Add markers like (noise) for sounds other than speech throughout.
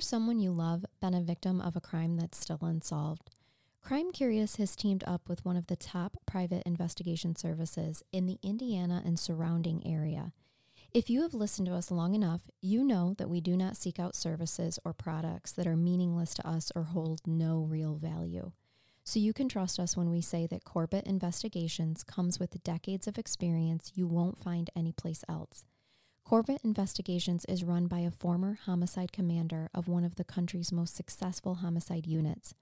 Or someone you love been a victim of a crime that's still unsolved? Crime Curious has teamed up with one of the top private investigation services in the Indiana and surrounding area. If you have listened to us long enough, you know that we do not seek out services or products that are meaningless to us or hold no real value. So you can trust us when we say that Corbett Investigations comes with decades of experience you won't find anyplace else. Corbett Investigations is run by a former homicide commander of one of the country's most successful homicide units,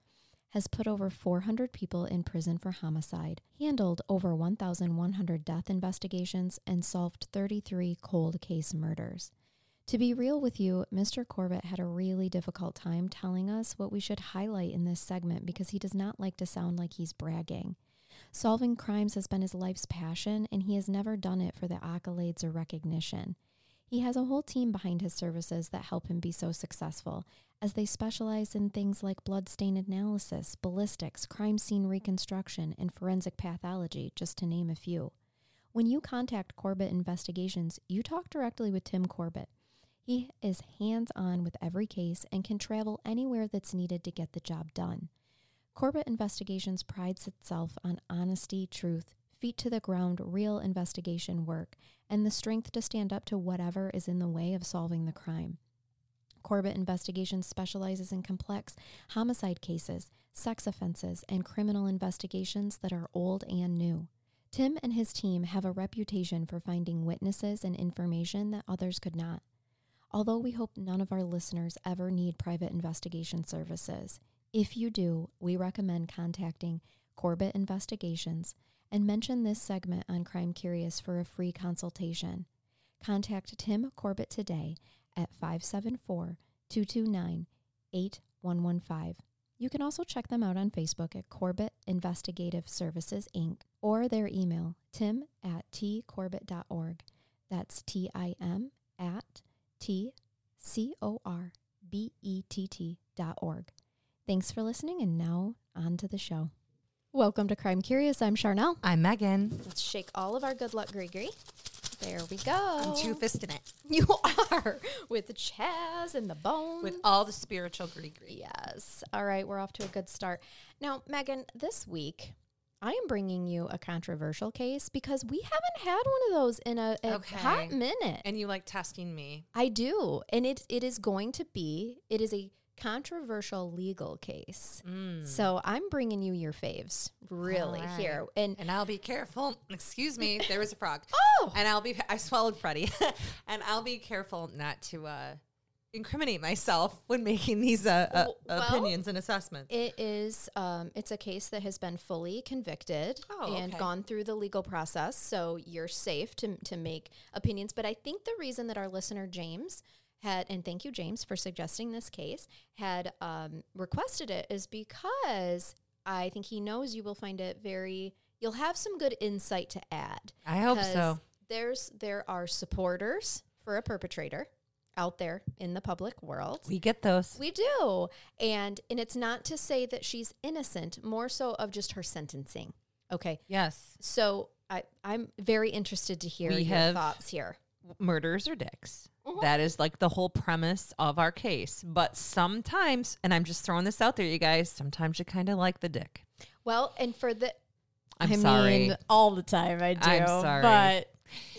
has put over 400 people in prison for homicide, handled over 1,100 death investigations, and solved 33 cold case murders. To be real with you, Mr. Corbett had a really difficult time telling us what we should highlight in this segment because he does not like to sound like he's bragging. Solving crimes has been his life's passion, and he has never done it for the accolades or recognition. He has a whole team behind his services that help him be so successful, as they specialize in things like blood stain analysis, ballistics, crime scene reconstruction, and forensic pathology, just to name a few. When you contact Corbett Investigations, you talk directly with Tim Corbett. He is hands on with every case and can travel anywhere that's needed to get the job done. Corbett Investigations prides itself on honesty, truth, feet to the ground, real investigation work, and the strength to stand up to whatever is in the way of solving the crime. Corbett Investigations specializes in complex homicide cases, sex offenses, and criminal investigations that are old and new. Tim and his team have a reputation for finding witnesses and information that others could not. Although we hope none of our listeners ever need private investigation services, if you do, we recommend contacting Corbett Investigations and mention this segment on Crime Curious for a free consultation. Contact Tim Corbett today at 574 229 8115. You can also check them out on Facebook at Corbett Investigative Services, Inc., or their email, tim at tcorbett.org. That's T I M at T C O R B E T T dot org. Thanks for listening, and now on to the show. Welcome to Crime Curious. I'm Charnell. I'm Megan. Let's shake all of our good luck, Gregory. There we go. I'm two fisting it (laughs) You are with the Chaz and the bone. with all the spiritual gree yes. All right, we're off to a good start. Now, Megan, this week I am bringing you a controversial case because we haven't had one of those in a, a Okay. hot minute. And you like testing me. I do, and it it is going to be. It is a controversial legal case. So I'm bringing you your faves, really All right. here, and And I'll be careful. (laughs) Excuse me, there was a frog. (laughs) Oh! And I'll be, I swallowed Freddie. (laughs) and I'll be careful not to uh, incriminate myself when making these uh, uh, well, opinions and assessments. It is. Um, it's a case that has been fully convicted Oh, and okay. gone through the legal process, so you're safe to to make opinions. But I think the reason that our listener James had, and thank you James for suggesting this case, had um, requested it is because I think he knows you will find it very. You'll have some good insight to add. I hope so. There's there are supporters for a perpetrator out there in the public world. We get those. We do. And and it's not to say that she's innocent, more so of just her sentencing. Okay. yes. So I, I'm very interested to hear We your have- thoughts here. Murders or dicks. Mhm. That is like the whole premise of our case. But sometimes, and I'm just throwing this out there, you guys, sometimes you kind of like the dick. Well, and for the I'm I sorry. mean, all the time I do. I'm sorry. But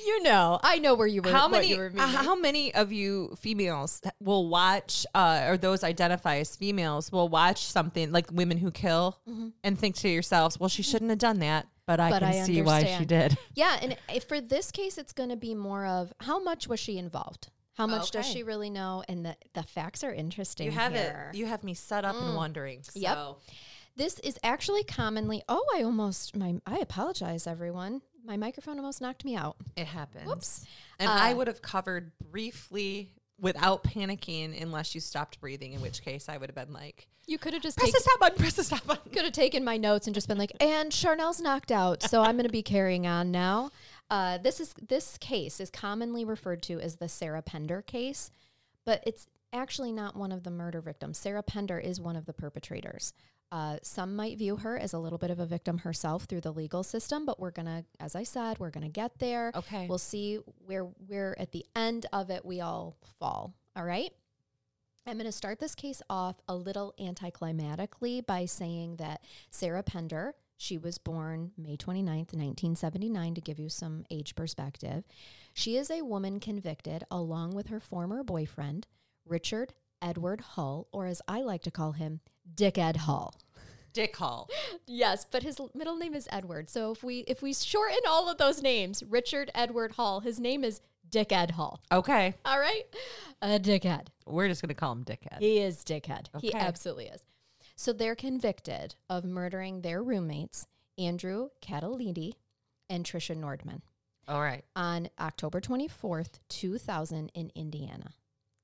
You know, I know where you were. how many were uh, how many of you females will watch uh, or those identify as females will watch something like women who kill and think to yourselves well she shouldn't have done that but i But can I see why she did (laughs) Yeah, and for this case, it's going to be more of how much was she involved? How much does she really know? And the the facts are interesting. you have here. it you have me set up and wondering so Yep. This is actually commonly. Oh, I almost my. I apologize, everyone. My microphone almost knocked me out. it happens Whoops. and i Uh, would have covered briefly without panicking unless you stopped breathing in which case i would have been like You could have just press the stop button press the stop button could have taken my notes and just been like, and Charnell's knocked out, so I'm going to be carrying on now. Uh, this is this case is commonly referred to as the Sarah Pender case, but it's actually not one of the murder victims. Sarah Pender is one of the perpetrators. Uh, some might view her as a little bit of a victim herself through the legal system, but we're gonna, as I said, we're gonna get there. Okay. We'll see where where at the end of it we all fall. All right. I'm going to start this case off a little anticlimactically by saying that Sarah Pender, she was born May 29th, 1979, to give you some age perspective. She is a woman convicted, along with her former boyfriend, Richard Edward Hull, or as I like to call him, Dick Ed Hull. dick hall Yes, but his middle name is Edward. So if we if we shorten all of those names, Richard Edward Hall, his name is Dick Ed Hall. okay All right, a dickhead. we're just gonna call him dickhead He is dickhead. He absolutely is. So they're convicted of murdering their roommates, Andrew Catalini and Trisha Nordman, all right on October 24th, 2000 in Indiana.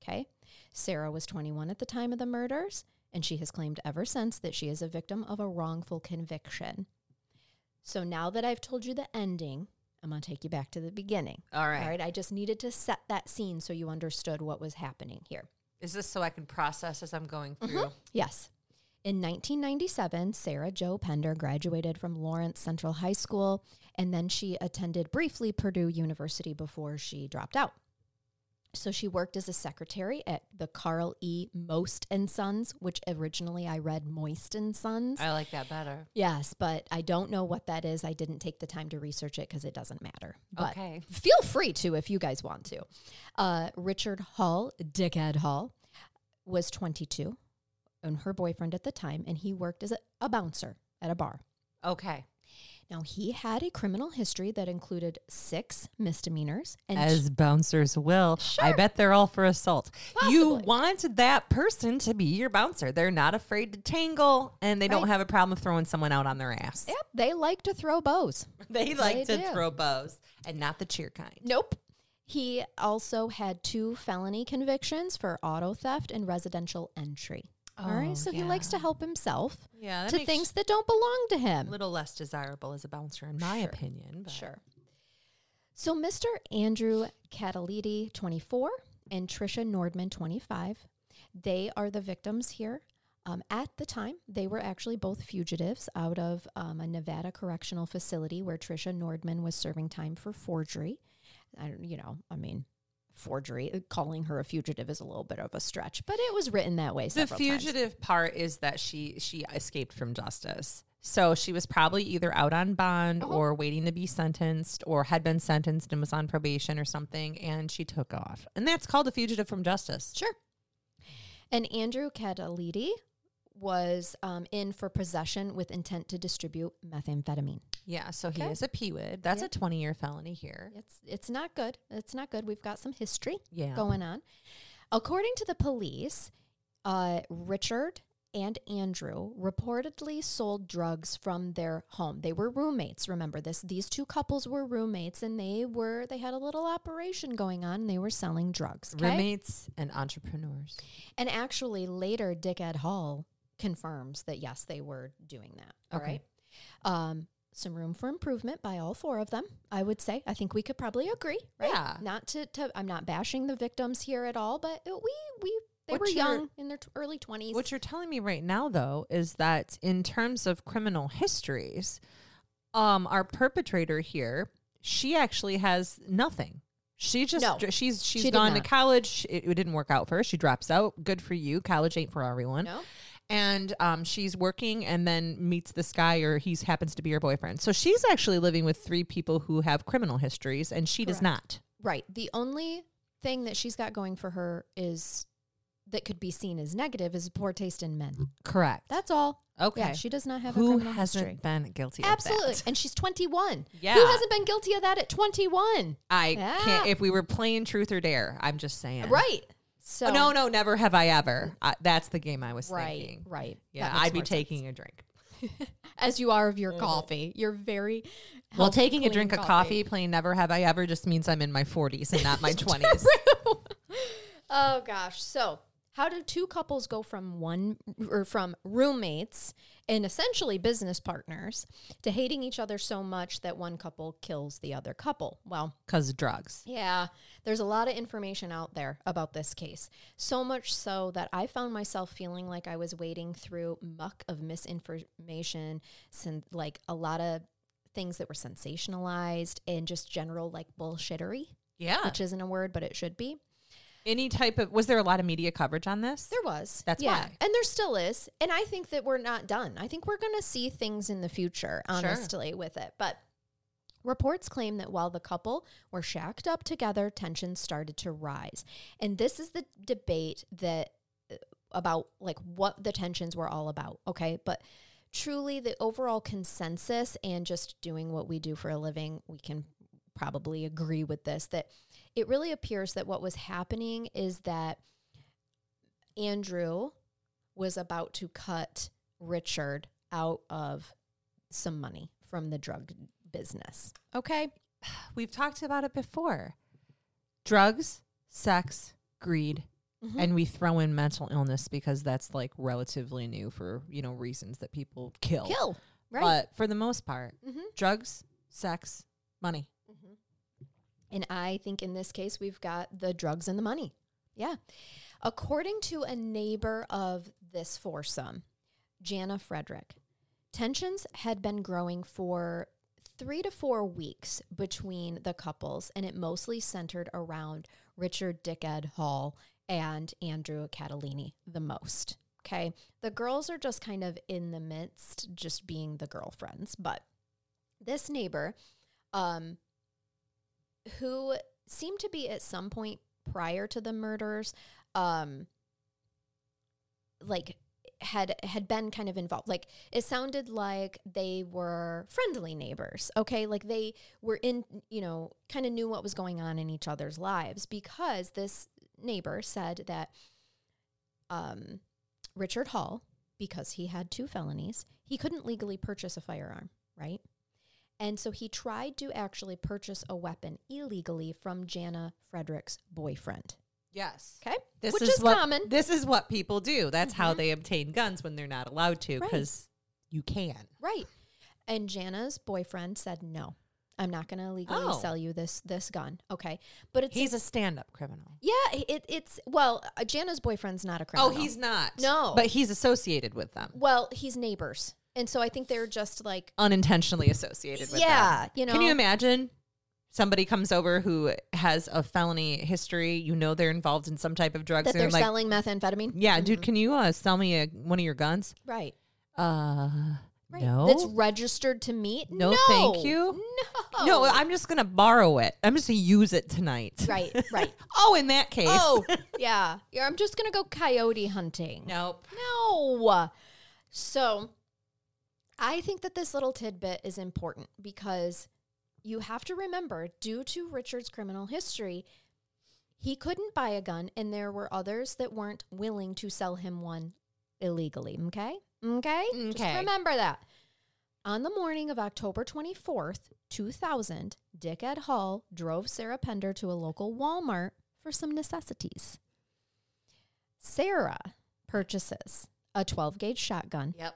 Okay. Sarah was 21 at the time of the murders, and she has claimed ever since that she is a victim of a wrongful conviction. So now that I've told you the ending, I'm going to take you back to the beginning. all right All right. I just needed to set that scene so you understood what was happening here. is this so i can process as i'm going mm-hmm. through Yes. In 1997, Sarah Jo Pender graduated from Lawrence Central High School, and then she attended briefly Purdue University before she dropped out. So she worked as a secretary at the Carl E. Most and Sons, which originally I read Moist and Sons. i like that better yes, but I don't know what that is. I didn't take the time to research it because it doesn't matter. But Okay. feel free to if you guys want to. Uh, Richard Hall, Dickhead Hall, was 22 and her boyfriend at the time, and he worked as a, a bouncer at a bar. okay Now, he had a criminal history that included six misdemeanors and as bouncers will. I bet they're all for assault. You Possibly. want that person to be your bouncer. They're not afraid to tangle and they don't have a problem throwing someone out on their ass. Yep, they like to throw bows. (laughs) They like They to do. throw bows and not the cheer kind. Nope. He also had two felony convictions for auto theft and residential entry. All Oh, right, so he likes to help himself Yeah, to things that don't belong to him. a little less desirable as a bouncer, in my Sure. opinion. But. Sure. So Mr. Andrew Cataliti, 24, and Trisha Nordman, 25, they are the victims here. Um, at the time, they were actually both fugitives out of um, a Nevada correctional facility where Trisha Nordman was serving time for forgery. I, don't- you know, I mean, forgery. Calling her a fugitive is a little bit of a stretch, but it was written that way. The several times. fugitive part is that she she escaped from justice. So she was probably either out on bond Uh-huh. or waiting to be sentenced or had been sentenced and was on probation or something and she took off. And that's called a fugitive from justice. Sure. And Andrew Catalidi was um, in for possession with intent to distribute methamphetamine. Yeah, so he is a PWID. That's a 20 year felony here. It's it's not good. It's not good. We've got some history Yeah. going on. According to the police, uh, Richard and Andrew reportedly sold drugs from their home. They were roommates. Remember this? These two couples were roommates, and they were they had a little operation going on. And they were selling drugs. okay? Roommates and entrepreneurs. And actually, later, Dick Ed Hall confirms that yes, they were doing that. All Okay. right. Um, some room for improvement by all four of them, I would say. I think we could probably agree, right? Yeah. Not to, to I'm not bashing the victims here at all, but we we they What were young in their t- early 20s. What you're telling me right now, though, is that in terms of criminal histories, um, our perpetrator here, she actually has nothing. She just No, she's she's she gone to college. It, it didn't work out for her. She drops out. Good for you. College ain't for everyone. no? And um, she's working and then meets this guy or he happens to be her boyfriend. So she's actually living with three people who have criminal histories and she does not. Right. The only thing that she's got going for her is that could be seen as negative is poor taste in men. Correct. That's all. okay. Yeah, she does not have a who criminal hasn't history. been guilty Absolutely. of that? And she's 21. Yeah. Who hasn't been guilty of that at 21? I Yeah. can't. If we were playing truth or dare, I'm just saying. Right. So Oh, no, no, never have I ever. I, that's the game I was Right. thinking. Right. Yeah, I'd be more sense. taking a drink. (laughs) as you are of your coffee. You're very Well, taking a drink of coffee, playing never have I ever just means I'm in my 40s and not my (laughs) 20s. (laughs) Oh gosh. So, how do two couples go from one or from roommates and essentially business partners to hating each other so much that one couple kills the other couple? Well, Because drugs. yeah, there's a lot of information out there about this case. So much so that I found myself feeling like I was wading through muck of misinformation, sin- like a lot of things that were sensationalized and just general like bullshittery, Yeah. which isn't a word, but it should be. Any type of, was there a lot of media coverage on this? There was. That's yeah. why. And there still is. And I think that we're not done. I think we're going to see things in the future, honestly, with it. But reports claim that while the couple were shacked up together, tensions started to rise. And this is the debate that uh, about like what the tensions were all about. Okay. But truly, the overall consensus and just doing what we do for a living, we can probably agree with this that it really appears that what was happening is that Andrew was about to cut Richard out of some money from the drug business. Okay. We've talked about it before. Drugs, sex, greed, Mm-hmm. and we throw in mental illness because that's like relatively new for, you know, reasons that people kill. Kill. Right. But for the most part, Mhm. drugs, sex, money. And I think in this case, we've got the drugs and the money. Yeah. According to a neighbor of this foursome, Jana Frederick, tensions had been growing for three to four weeks between the couples, and it mostly centered around Richard Dickhead Hall and Andrew Catalini the most. Okay. The girls are just kind of in the midst, just being the girlfriends. But this neighbor, um, who seemed to be at some point prior to the murders um like had had been kind of involved. Like it sounded like they were friendly neighbors okay? Like they were in you know kind of knew what was going on in each other's lives because this neighbor said that um Richard Hall because he had two felonies he couldn't legally purchase a firearm right and so he tried to actually purchase a weapon illegally from Jana Frederick's boyfriend. Yes. Okay? This Which is, is what, common. This is what people do. That's how Mhm. they obtain guns when they're not allowed to Right. because you can. Right. And Jana's boyfriend said, "No. I'm not going to legally Oh. sell you this this gun." Okay? But it's He's a stand-up criminal. Yeah, it, it's well, uh, Jana's boyfriend's not a criminal. Oh, he's not. No. But he's associated with them. well, he's neighbors. And so I think they're just like Unintentionally associated with Yeah, them. you know. Can you imagine somebody comes over who has a felony history, you know they're involved in some type of drugs that and they're like, selling methamphetamine? "Yeah, dude, can you uh, sell me a, one of your guns?" Right. Uh, Right. no. That's registered to meet? No, thank you. No. no, I'm just going to borrow it. I'm just going to use it tonight. Right, (laughs) right. oh, in that case. Oh, (laughs) yeah. yeah. I'm just going to go coyote hunting. Nope. No. So I think that this little tidbit is important because you have to remember, due to Richard's criminal history, he couldn't buy a gun, and there were others that weren't willing to sell him one illegally. Okay? Okay? Just remember that. On the morning of October 24th, 2000, Dick Ed Hall drove Sarah Pender to a local Walmart for some necessities. Sarah purchases a 12 gauge shotgun, Yep.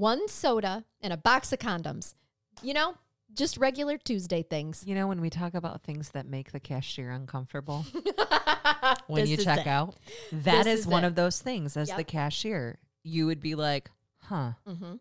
One soda, and a box of condoms. You know, just regular Tuesday things. You know, when we talk about things that make the cashier uncomfortable (laughs) when This you is check it. out, that This is, is one it. of those things as Yep. the cashier. You would be like, huh. Mm-hmm.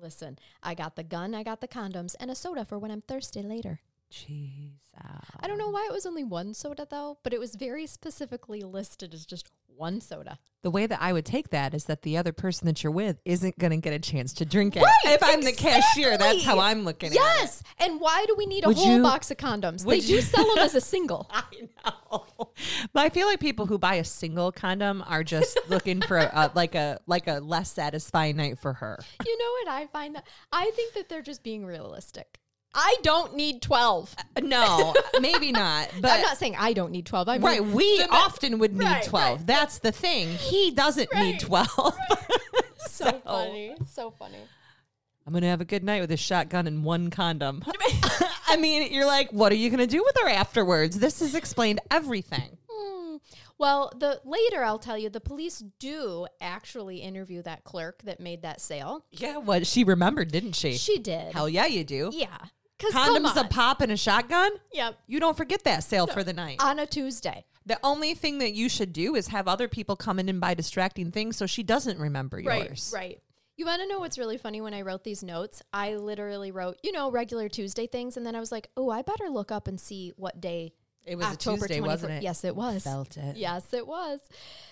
Listen, I got the gun, I got the condoms, and a soda for when I'm thirsty later. cheese out. I don't know why it was only one soda though, but it was very specifically listed as just one soda. The way that I would take that is that the other person that you're with isn't going to get a chance to drink it. Right, if I'm the cashier, that's how. I'm looking at it. Yes. And why do we need a Would whole you- box of condoms? They would do sell them as a (laughs) single. I know, but I feel like people who buy a single condom are just (laughs) looking for a, like a like a less satisfying night for her. You know what I find that I think that they're just being realistic. I don't need 12. No, maybe not. (laughs) But I'm not saying I don't need 12. I mean, right, we often would need Right, twelve. right. That's the thing. He doesn't need Right, twelve. (laughs) so funny. So funny. I'm gonna have a good night with a shotgun and one condom. (laughs) I mean, you're like, what are you gonna do with her afterwards? This has explained everything. Hmm. Well, the later I'll tell you, the police do actually interview that clerk that made that sale. Yeah, what she remembered, didn't she? She did. Hell yeah, you do. yeah. Condoms, a pop, and a shotgun. Yep. You don't forget that sale for the night. On a Tuesday. the only thing that you should do is have other people come in and buy distracting things so she doesn't remember yours. Right. Right. You want to know what's really funny? When I wrote these notes, I literally wrote, you know, regular Tuesday things, and then I was like, oh, I better look up and see what day. It was a October Tuesday, 24th. wasn't it? Yes, it was. Felt it. Yes, it was.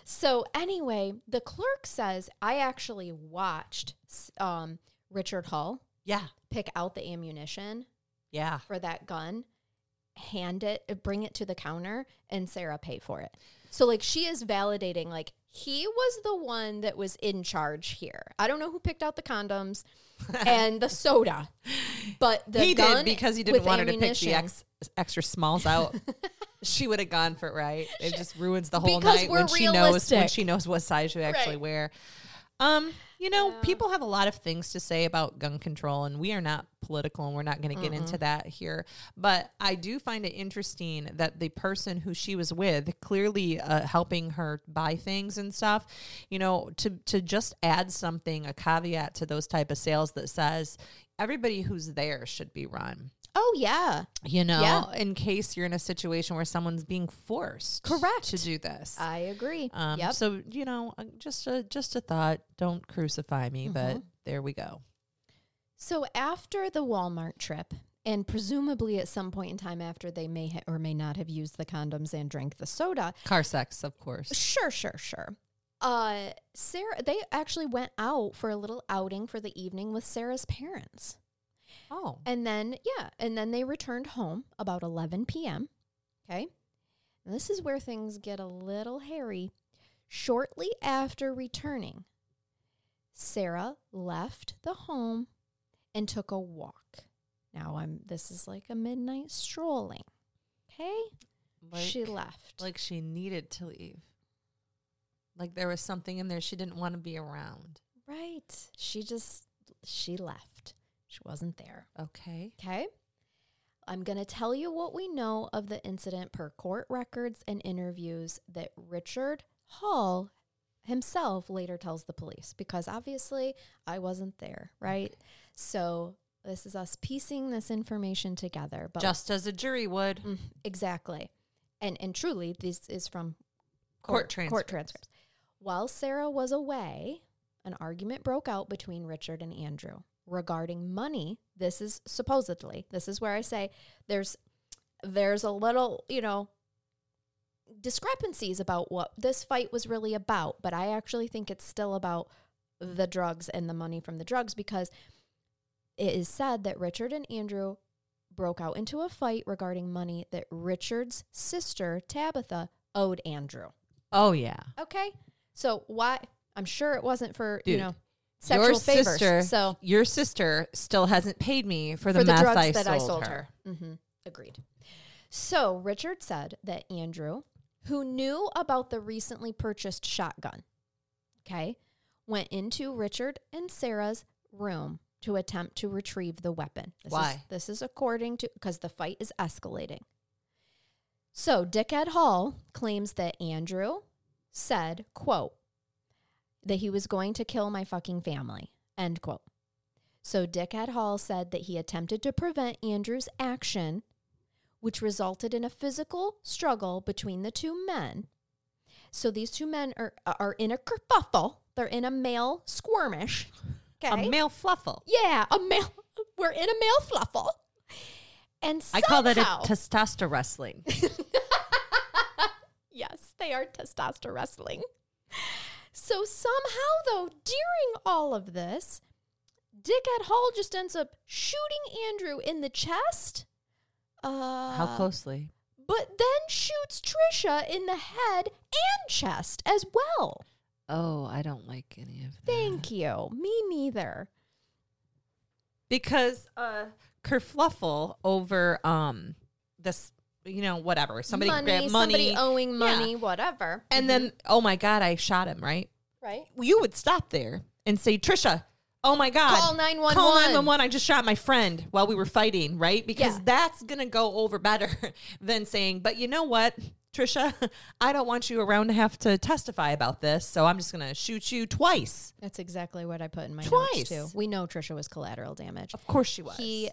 So anyway, the clerk says I actually watched um, Richard Hull Yeah. pick out the ammunition Yeah. for that gun, hand it, uh, bring it to the counter, and Sarah pay for it. So like she is validating like he was the one that was in charge here. I don't know who picked out the condoms (laughs) and the soda, but the he gun did because he didn't want her to pick the ex, extra smalls out. (laughs) she would have gone for it, right? It just ruins the whole Because night we're when she knows when she knows what size you actually Right. wear. Um, you know, Yeah. people have a lot of things to say about gun control, and we are not political, and we're not going to get into that here. But I do find it interesting that the person who she was with, clearly uh, helping her buy things and stuff, you know, to to just add something, a caveat to those type of sales that says everybody who's there should be run. Oh yeah, You know, Yeah. in case you're in a situation where someone's being forced, Correct. to do this. I agree. Um, yep. So you know, uh, just a just a thought. Don't crucify me, but Mm-hmm. there we go. So after the Walmart trip, and presumably at some point in time after they may ha- or may not have used the condoms and drank the soda, Car sex, of course. Sure, sure, sure. Uh, Sarah, they actually went out for a little outing for the evening with Sarah's parents. Oh, And then, yeah, and then they returned home about 11 p.m. Okay. And this is where things get a little hairy. Shortly after returning, Sarah left the home and took a walk. Now I'm this is like a midnight strolling. Okay? like, she left. like she needed to leave. Like there was something in there she didn't want to be around. Right. She just she left. She wasn't there. Okay. Okay. I'm going to tell you what we know of the incident per court records and interviews that Richard Hall himself later tells the police because obviously I wasn't there, right? So this is us piecing this information together. But Just as a jury would. Mm, exactly. And and truly this is from Court Court transcripts. transcripts. While Sarah was away, an argument broke out between Richard and Andrew regarding money. This is supposedly, this is where I say there's there's a little, you know, discrepancies about what this fight was really about, but I actually think it's still about the drugs and the money from the drugs because it is said that Richard and Andrew broke out into a fight regarding money that Richard's sister, Tabitha, owed Andrew. Oh yeah. Okay. So why I'm sure it wasn't for, you know, sexual Your favors. sister, so your sister still hasn't paid me for the, for the drugs I that sold I sold her. her. hmm Agreed. So Richard said that Andrew, who knew about the recently purchased shotgun, okay, went into Richard and Sarah's room to attempt to retrieve the weapon. This Is, Why? this is according to because the fight is escalating. So Dickhead Hall claims that Andrew said, quote, that he was going to kill my fucking family, end quote. So Dickhead Hall said that he attempted to prevent Andrew's action, which resulted in a physical struggle between the two men. So these two men are are in a kerfuffle. They're in a male skirmish. Okay. A male fluffle. Yeah, a male. (laughs) We're in a male fluffle. And I call that a testosterone wrestling. (laughs) Yes, they are testosterone wrestling. So somehow, though, during all of this, Dickhead Hall just ends up shooting Andrew in the chest. Uh, How closely? But then shoots Trisha in the head and chest as well. Oh, I don't like any of that. Thank you. Me neither. because uh kerfluffle over um this you know whatever somebody money, grabbed money somebody owing Yeah. money, whatever. and then oh my god i shot him right right. you would stop there and say trisha oh my god Call 911. call 911 i just shot my friend while we were fighting right because Yeah. that's gonna go over better (laughs) than saying but you know what trisha (laughs) i don't want you around to have to testify about this so i'm just gonna shoot you twice That's exactly what I put in my Twice. notes too. We know Trisha was collateral damage. of course she was He,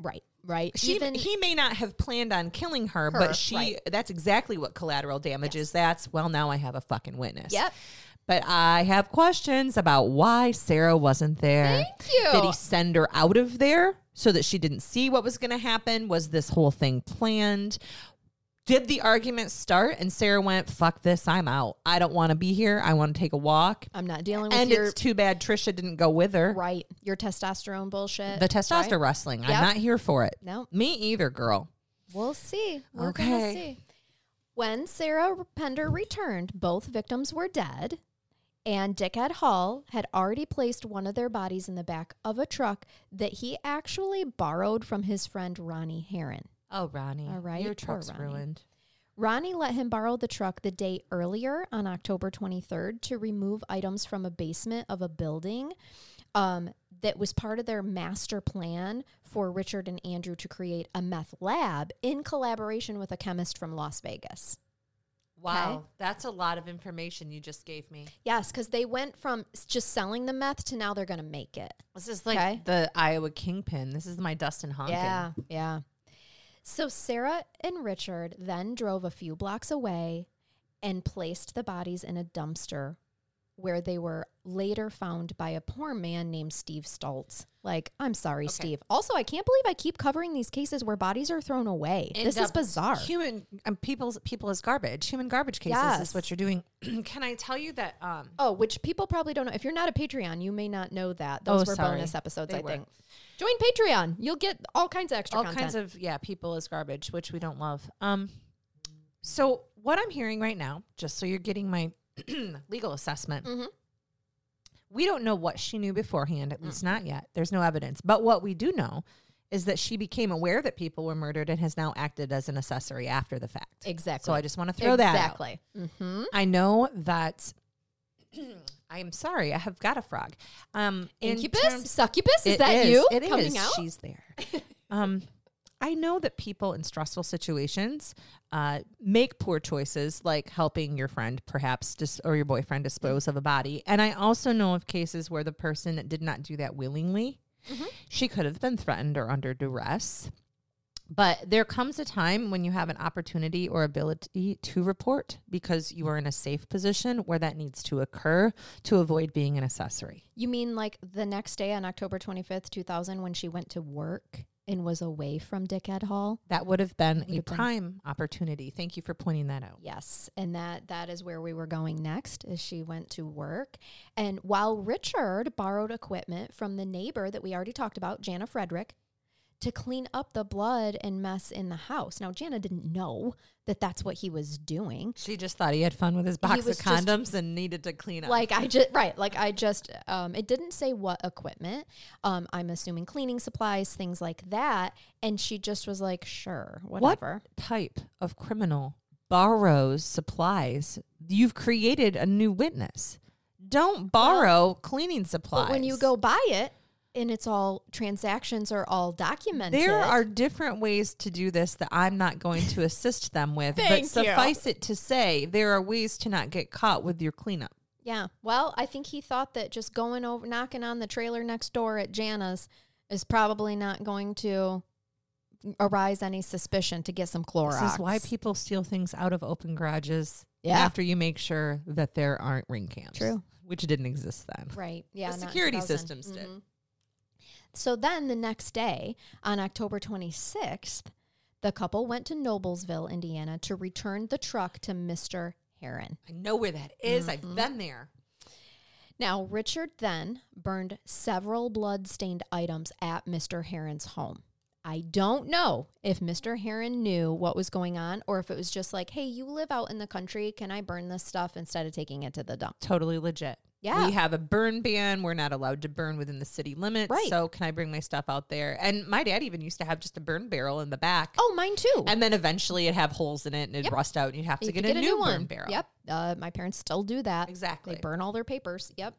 right, right. she, Even he may not have planned on killing her, Her, but she right. that's exactly what collateral damage is. That's well now I have a fucking witness. Yep. But I have questions about why Sarah wasn't there. Thank you. Did he send her out of there so that she didn't see what was going to happen? Was this whole thing planned? Did the argument start and Sarah went, fuck this, I'm out. I don't want to be here. I want to take a walk. I'm not dealing with And your it's too bad Trisha didn't go with her. right, your testosterone bullshit. The testosterone right? wrestling. Yep. I'm not here for it. No, Me either, girl. we'll see. We're Okay. see. When Sarah Pender returned, both victims were dead, and Dickhead Hall had already placed one of their bodies in the back of a truck that he actually borrowed from his friend Ronnie Heron. Oh, Ronnie. All right, Your truck's ruined. Ronnie let him borrow the truck the day earlier on October 23rd to remove items from a basement of a building um, that was part of their master plan for Richard and Andrew to create a meth lab in collaboration with a chemist from Las Vegas. Wow. That's a lot of information you just gave me. Yes, because they went from just selling the meth to now they're going to make it. This is like Okay. the Iowa Kingpin. This is my Dustin Honken. Yeah, yeah. So Sarah and Richard then drove a few blocks away and placed the bodies in a dumpster where they were later found by a poor man named Steve Stoltz. Like, I'm sorry, Okay. Steve. Also, I can't believe I keep covering these cases where bodies are thrown away. And, this is bizarre. Human um, people's people is garbage. Human garbage cases Yes. is what you're doing. (clears throat) Can I tell you that um Oh, which people probably don't know. If you're not a Patreon, you may not know that. Those Oh, were sorry. bonus episodes, They I were. think. Join Patreon. You'll get all kinds of extra all content. kinds of yeah, people is garbage, which we don't love. Um so what I'm hearing right now, just so you're getting my (clears throat) legal assessment, Mhm. we don't know what she knew beforehand, at least not yet. There's no evidence. But what we do know is that she became aware that people were murdered and has now acted as an accessory after the fact. Exactly. So I just want to throw that out. exactly. Mm-hmm. I know that (clears throat) I am sorry, I have got a frog. Um in Incubus, terms- succubus. Is that is. you It coming is. out? She's there. (laughs) um, I know that people in stressful situations uh, make poor choices, like helping your friend, perhaps, dis- or your boyfriend dispose of a body. And I also know of cases where the person did not do that willingly. Mm-hmm. She could have been threatened or under duress. But there comes a time when you have an opportunity or ability to report because you are in a safe position where that needs to occur to avoid being an accessory. You mean like the next day on October 25th, 2000, when she went to work and was away from Dickhead Hall? That would have been Would a have been- prime opportunity. Thank you for pointing that out. Yes, and that that is where we were going next as she went to work. And while Richard borrowed equipment from the neighbor that we already talked about, Jana Frederick, to clean up the blood and mess in the house. Now Jana didn't know that that's what he was doing. She just thought he had fun with his box of was just- condoms and needed to clean up. Like I just right, like I just um it didn't say what equipment. Um I'm assuming cleaning supplies, things like that, and she just was like, "Sure, whatever." what type of criminal borrows supplies? You've created a new witness. Don't borrow cleaning supplies. But when you go buy it and it's all transactions are all documented. there are different ways to do this that I'm not going to assist them with. Thank but you. suffice it to say, there are ways to not get caught with your cleanup. Yeah. Well, I think he thought that just going over knocking on the trailer next door at Jana's is probably not going to arise any suspicion to get some Clorox. This is why people steal things out of open garages Yeah. after you make sure that there aren't ring cams. True. Which didn't exist then. Right. Yeah. The security 2000. systems did. Mm-hmm. So then the next day, on October 26th, the couple went to Noblesville, Indiana to return the truck to Mr. Heron. I know where that is. Mm-hmm. I've been there. Now, Richard then burned several blood-stained items at Mr. Heron's home. I don't know if Mr. Heron knew what was going on or if it was just like, hey, you live out in the country. Can I burn this stuff instead of taking it to the dump? Totally legit. Yeah. We have a burn ban. We're not allowed to burn within the city limits. Right. So can I bring my stuff out there? And my dad even used to have just a burn barrel in the back. Oh, mine too. And then eventually it'd have holes in it and it'd Yep. rust out and you'd have to You get, could a, new, burn barrel. Yep. Uh, my parents still do that. Exactly. They burn all their papers. Yep.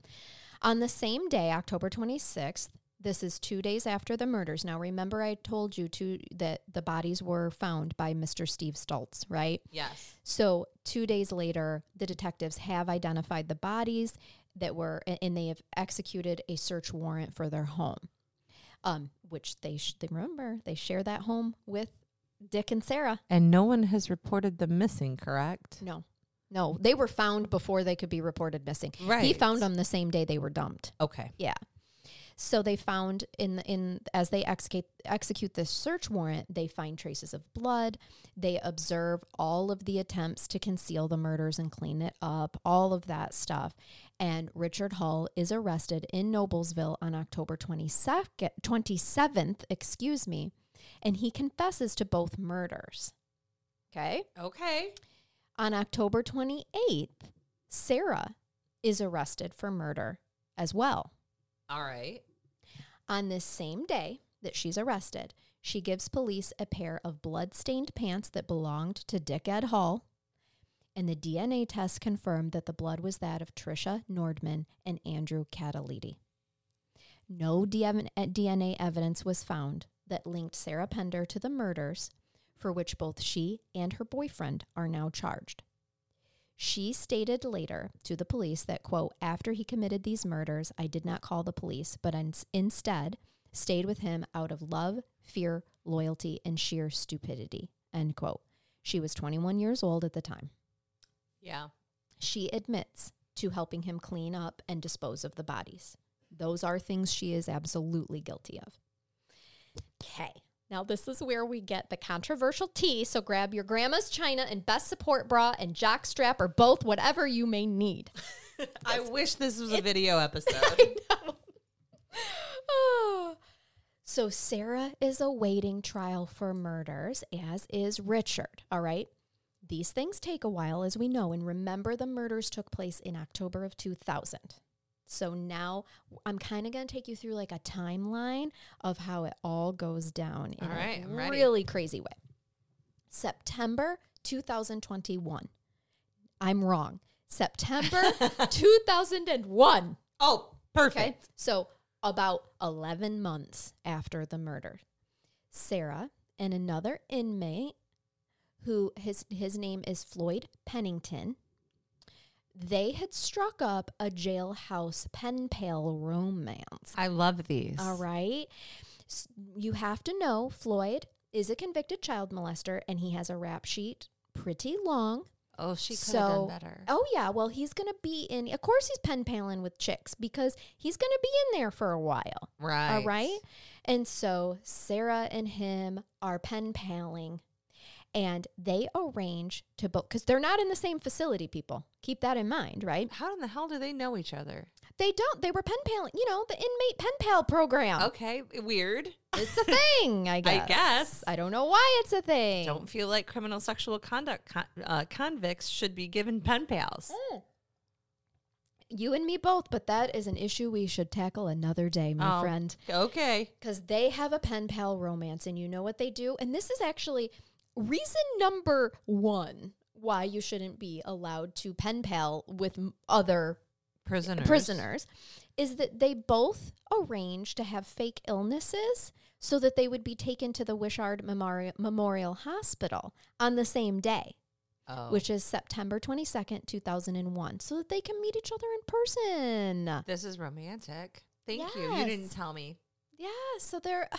On the same day, October 26th, this is two days after the murders. Now, remember, I told you to, that the bodies were found by Mr. Steve Stultz, right? Yes. So, two days later, the detectives have identified the bodies that were, and they have executed a search warrant for their home, um, which they, sh- they remember they share that home with Dick and Sarah. And no one has reported them missing, correct? No, no, they were found before they could be reported missing. Right. He found them the same day they were dumped. Okay. Yeah. So they found in in as they execute execute this search warrant, they find traces of blood. They observe all of the attempts to conceal the murders and clean it up, all of that stuff. And Richard Hull is arrested in Noblesville on October 22nd, 27th, excuse me, and he confesses to both murders. Okay? Okay. On October 28th, Sarah is arrested for murder as well. All right. On this same day that she's arrested, she gives police a pair of blood-stained pants that belonged to Dick Ed Hall, and the DNA test confirmed that the blood was that of Trisha Nordman and Andrew Cataliti. No DNA eh, evidence was found that linked Sarah Pender to the murders, for which both she and her boyfriend are now charged. She stated later to the police that, quote, after he committed these murders, I did not call the police, but instead stayed with him out of love, fear, loyalty, and sheer stupidity, end quote. She was 21 years old at the time. Yeah. She admits to helping him clean up and dispose of the bodies. Those are things she is absolutely guilty of. Okay. Now, this is where we get the controversial tea. So grab your grandma's china and best support bra and jock strap or both, whatever you may need. (laughs) I wish this was a video episode. (laughs) Oh. So Sarah is awaiting trial for murders, as is Richard. All right. These things take a while, as we know, and remember the murders took place in October of 2000. So now I'm kind of going to take you through like a timeline of how it all goes down in All right, a I'm ready. really crazy way. September 2021. I'm wrong. September (laughs) 2001. oh, perfect. Okay. So about 11 months after the murder, Sarah and another inmate who his his name is Floyd Pennington, they had struck up a jailhouse pen pal romance. I love these. All right. S- You have to know Floyd is a convicted child molester and he has a rap sheet pretty long. Oh, she could So- have done better. Oh yeah, well he's gonna be in. Of course he's pen paling with chicks because he's gonna be in there for a while. Right. All right, and so Sarah and him are pen paling, and they arrange to book because they're not in the same facility. People keep that in mind, right? How in the hell do they know each other? They don't. They were pen pal You know the inmate pen pal program. Okay, weird. It's a thing. I (laughs) guess. guess. I don't know why it's a thing. Don't feel like criminal sexual conduct con- uh, convicts should be given pen pals. You and me both, but that is an issue we should tackle another day, my Oh. friend. Okay. because they have a pen pal romance and you know what they do and this is actually reason number one why you shouldn't be allowed to pen pal with other Prisoners. prisoners is that they both arrange to have fake illnesses so that they would be taken to the Wishard Memorial, Memorial Hospital on the same day, Oh. which is September 22nd, 2001, so that they can meet each other in person. this is romantic. Thank you. You didn't tell me. Yeah, so they're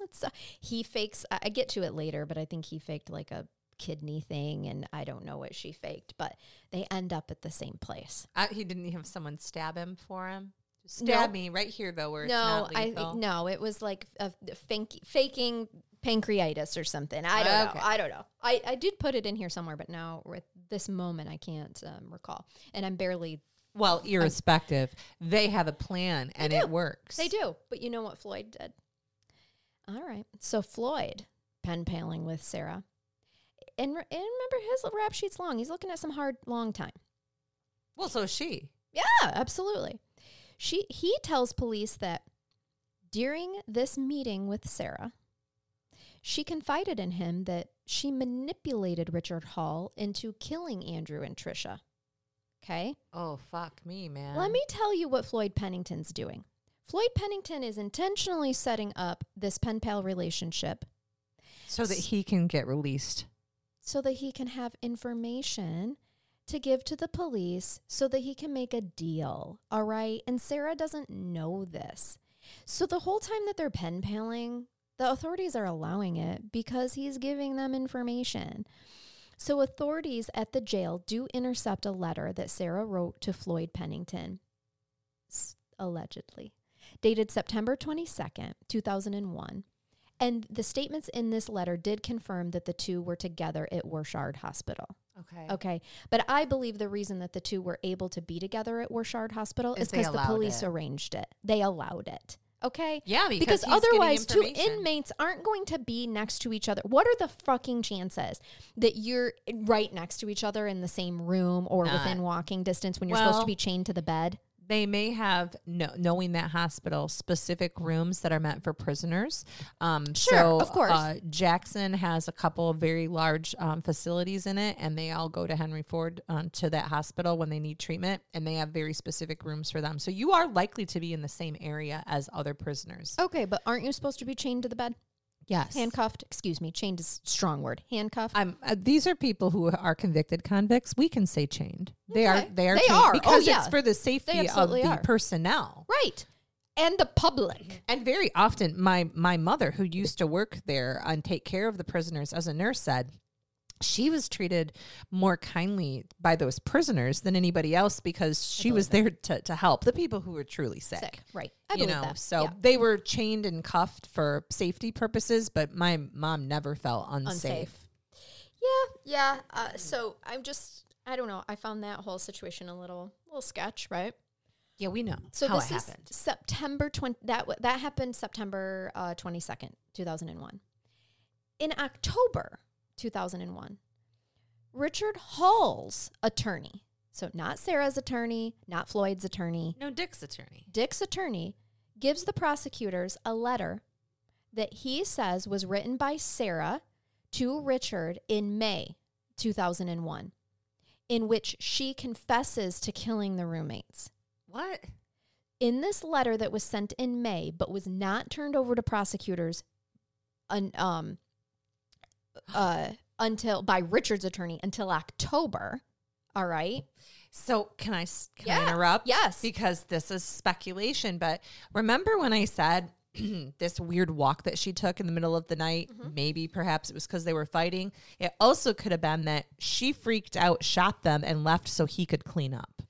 it's uh, he fakes I, I get to it later, but I think he faked like a kidney thing and I don't know what she faked, but they end up at the same place. He didn't have someone stab him for him. Stab No. me right here though, where it's no, not I no, it was like a, a fake, faking pancreatitis or something. I don't Okay. know. I don't know. I, I did put it in here somewhere, but now at this moment I can't um, recall, and I'm barely. Well, irrespective, they have a plan and it works. They do, but you know what Floyd did. All right, so Floyd pen paling with Sarah, and, re- and remember his rap sheet's long. He's looking at some hard long time. Well, so is she. Yeah, absolutely. She he tells police that during this meeting with Sarah, she confided in him that she manipulated Richard Hall into killing Andrew and Trisha. Okay? Oh fuck me, man. Let me tell you what Floyd Pennington's doing. Floyd Pennington is intentionally setting up this pen pal relationship so that he can get released. so that he can have information to give to the police so that he can make a deal. All right. And Sarah doesn't know this. So the whole time that they're pen paling, the authorities are allowing it because he's giving them information. So authorities at the jail do intercept a letter that Sarah wrote to Floyd Pennington, allegedly, dated September 22nd, 2001. And the statements in this letter did confirm that the two were together at Wishard Hospital. Okay. Okay. But I believe the reason that the two were able to be together at Wishard Hospital Is because the police it. arranged it. They allowed it. Okay. Yeah, because, Because, otherwise, two inmates aren't going to be next to each other. What are the fucking chances that you're right next to each other in the same room or Not. within walking distance when you're supposed to be chained to the bed? They may have no, knowing that hospital specific rooms that are meant for prisoners. Um, Sure, so, of course. Uh, Jackson has a couple of very large um, facilities in it, and they all go to Henry Ford um, to that hospital when they need treatment, and they have very specific rooms for them. So you are likely to be in the same area as other prisoners. Okay, but aren't you supposed to be chained to the bed? Yes. Handcuffed? Excuse me. Chained is a strong word. Handcuffed? I'm, uh, these are people who are convicted convicts. We can say chained. They are. They are. They chained are. Oh, because yeah. it's for the safety of the are. personnel. right. And the public. And very often, my my mother, who used to work there and take care of the prisoners as a nurse, said she was treated more kindly by those prisoners than anybody else because she was there to, to help the people who were truly sick. Sick. Right. I you believe know, that. so Yeah. they were chained and cuffed for safety purposes, but my mom never felt unsafe. unsafe. Yeah, yeah. Uh, so I'm just, I don't know. I found that whole situation a little, little sketch, right? Yeah, we know So this is happened. September twenty. That w- that happened September twenty second, two thousand and one. In October two thousand and one, Richard Hall's attorney, so not Sarah's attorney, not Floyd's attorney, No, Dick's attorney. Dick's attorney gives the prosecutors a letter that he says was written by Sarah to Richard in May 2001, in which she confesses to killing the roommates. What? In this letter that was sent in May but was not turned over to prosecutors un, um, uh, until by Richard's attorney until October. All right. So can I can Yeah. I interrupt? Yes. because this is speculation. But remember when I said (clears throat) this weird walk that she took in the middle of the night? Mm-hmm. Maybe perhaps it was because they were fighting. It also could have been that she freaked out, shot them, and left so he could clean up,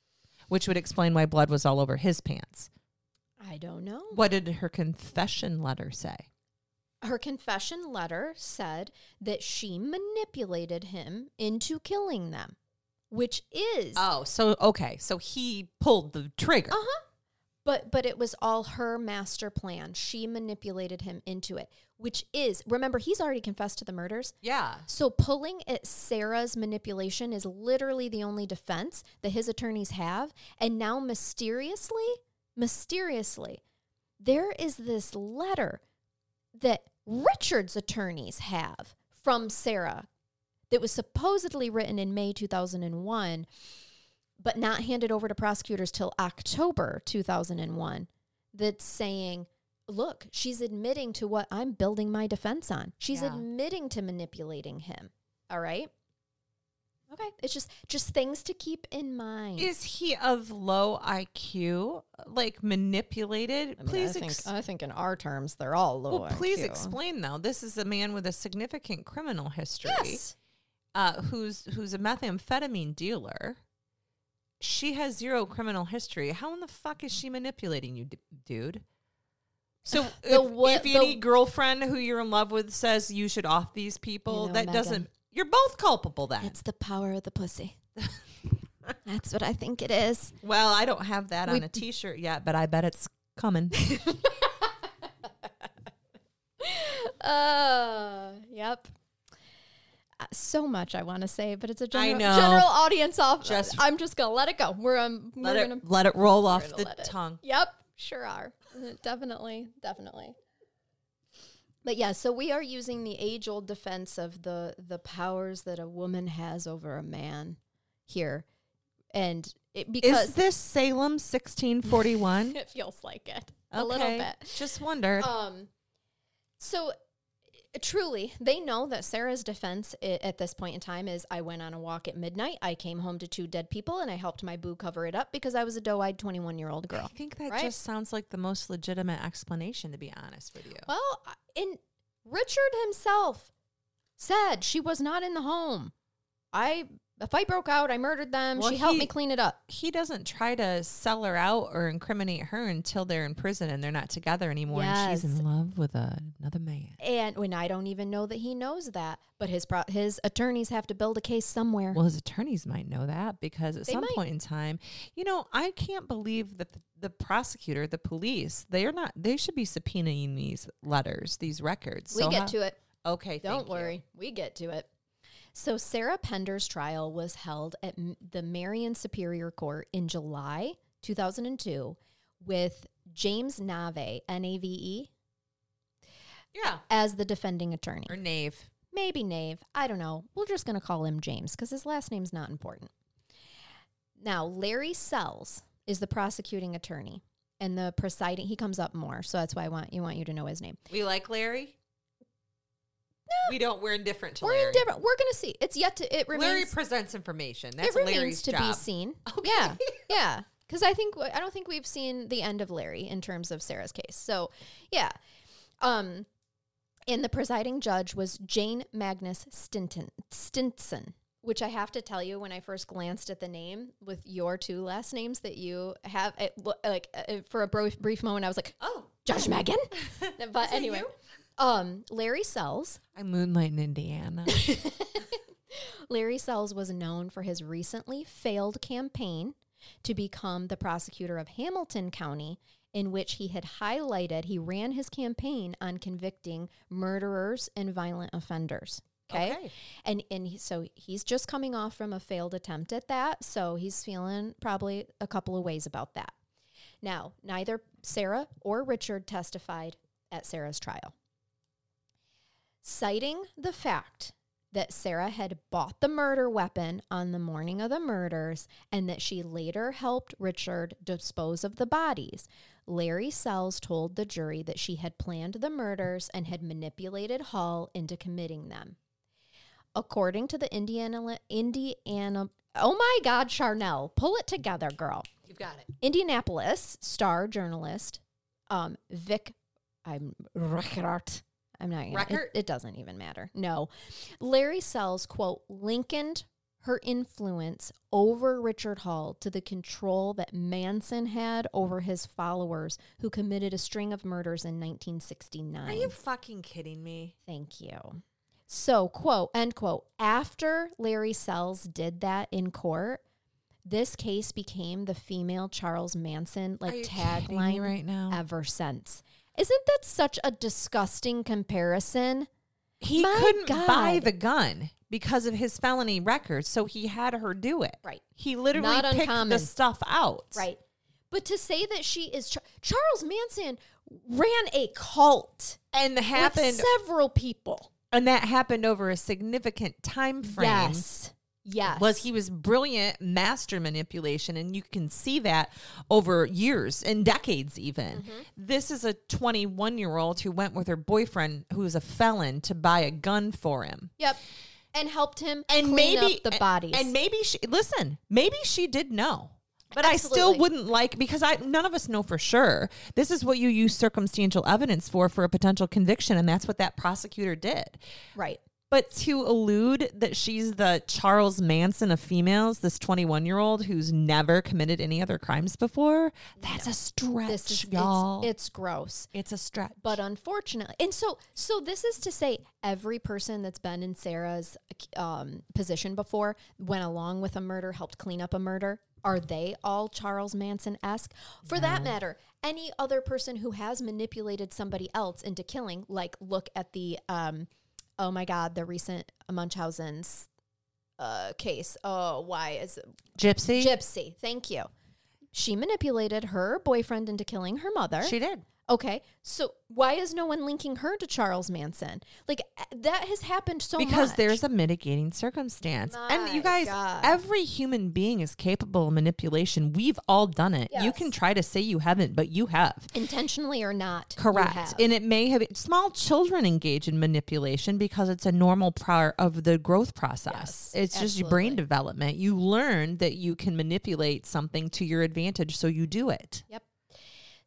which would explain why blood was all over his pants. I don't know. What did her confession letter say? Her confession letter said that she manipulated him into killing them, which is Oh, so okay, so he pulled the trigger. uh-huh. But but it was all her master plan. She manipulated him into it, which is remember he's already confessed to the murders. Yeah. So pulling at Sarah's manipulation is literally the only defense that his attorneys have. And now mysteriously, mysteriously, there is this letter that Richard's attorneys have from Sarah that was supposedly written in May 2001, but not handed over to prosecutors till October 2001, that's saying, look, she's admitting to what I'm building my defense on. She's Yeah. admitting to manipulating him. All right. Okay. It's just just things to keep in mind. Is he of low IQ, like manipulated? please, I think, ex- I think in our terms they're all low. well, please explain though. This is a man with a significant criminal history, Yes. uh, who's who's a methamphetamine dealer. she has zero criminal history. How in the fuck is she manipulating you, d- dude? (sighs) So The if, what- if the- any girlfriend who you're in love with says you should off these people, know, that Megan. doesn't. You're both culpable then. It's the power of the pussy. That's what I think it is. well, I don't have that We- on a T-shirt yet, but I bet it's coming. (laughs) Uh, yep. Uh, So much I want to say, but it's a general, general audience off. Just- I'm just gonna let it go. We're um, let we're it gonna let it roll off the let it- tongue. Yep, sure are. Uh, definitely, definitely. But yeah, so we are using the age-old defense of the the powers that a woman has over a man here, and it, because Is this Salem 1641? (laughs) it feels like it a little bit. Just wonder. Um, so truly, they know that Sarah's defense i- at this point in time is I went on a walk at midnight. I came home to two dead people and I helped my boo cover it up because I was a doe eyed 21 year old girl. I think that right? just sounds like the most legitimate explanation, to be honest with you. Well, and Richard himself said she was not in the home. I, a fight broke out. I murdered them. Well, she helped he- me clean it up. he doesn't try to sell her out or incriminate her until they're in prison and they're not together anymore and she's in love with another man. And when I don't even know that he knows that, but his pro- his attorneys have to build a case somewhere. Well, his attorneys might know that because at They some might. point in time, you know, I can't believe that the, the prosecutor, the police, they're not, they should be subpoenaing these letters, these records. we So get how- to it. Okay. Don't thank you. worry, we get to it. So Sarah Pender's trial was held at the Marion Superior Court in July 2002 with James Nave, N A V E, Yeah. as the defending attorney. Or Nave. Maybe Nave. I don't know. We're just going to call him James because his last name's not important. Now, Larry Sells is the prosecuting attorney and the presiding. He comes up more, so that's why I want you want you to know his name. We like Larry? We don't. We're indifferent to We're Larry. indifferent. We're going to see. It's yet to. It remains. Larry presents information. That's it remains Larry's to be seen. (laughs) Okay. Yeah, yeah. Because I think I don't think we've seen the end of Larry in terms of Sarah's case. So, yeah. Um, and the presiding judge was Jane Magnus Stinton Stinson, which I have to tell you, when I first glanced at the name with your two last names that you have, it, like uh, for a brief, brief moment, I was like, Oh, Judge Megan. (laughs) but anyway? Um, Larry Sells. I moonlight in Indiana. (laughs) (laughs) Larry Sells was known for his recently failed campaign to become the prosecutor of Hamilton County, in which he had highlighted he ran his campaign on convicting murderers and violent offenders. Okay. Okay. And and he, so he's just coming off from a failed attempt at that, so he's feeling probably a couple of ways about that. Now, neither Sarah or Richard testified at Sarah's trial. Citing the fact that Sarah had bought the murder weapon on the morning of the murders and that she later helped Richard dispose of the bodies, Larry Sells told the jury that she had planned the murders and had manipulated Hall into committing them. According to the Indiana Indiana Oh my god, Charnell, pull it together, girl. You've got it. Indianapolis star journalist um, Vic I'm Ryckaert. I'm not gonna, it, it doesn't even matter. No. Larry Sells, quote, linkened her influence over Richard Hall to the control that Manson had over his followers who committed a string of murders in 1969. Are you fucking kidding me? Thank you. So, quote, end quote, after Larry Sells did that in court, this case became the female Charles Manson like you kidding me tagline right now? ever since. Isn't that such a disgusting comparison? He My couldn't buy the gun because of his felony record, so he had her do it. Right. He literally Not picked uncommon. the stuff out. Right. But to say that she is Char- Charles Manson ran a cult And happened with several people. and that happened over a significant time frame. Yes. Yes. Was he was brilliant master manipulation, and you can see that over years and decades. Even Mm-hmm. this is a 21 year old who went with her boyfriend, who was a felon, to buy a gun for him. Yep. And helped him and clean maybe up the bodies. And maybe she listen. Maybe she did know. But I still wouldn't like because I none of us know for sure. This is what you use circumstantial evidence for for a potential conviction, and that's what that prosecutor did. right. But to allude that she's the Charles Manson of females, this 21 year old who's never committed any other crimes before, that's a stretch, This is y'all. it's, it's gross. it's a stretch. But unfortunately, and so so this is to say every person that's been in Sarah's um, position before went along with a murder, helped clean up a murder. Are they all Charles Manson esque? For that matter, any other person who has manipulated somebody else into killing, like look at the um, oh my god, the recent Munchausen's uh, case. Oh, why is it? Gypsy? Gypsy? Thank you. She manipulated her boyfriend into killing her mother. She did. Okay, so why is no one linking her to Charles Manson? Like uh, that has happened so because much. there's a mitigating circumstance. and you guys, God. every human being is capable of manipulation. We've all done it. You can try to say you haven't, but you have. intentionally or not. Correct. And it may have small children engage in manipulation because it's a normal part of the growth process. Yes, it's just your brain development. You learn that you can manipulate something to your advantage, so you do it. Yep.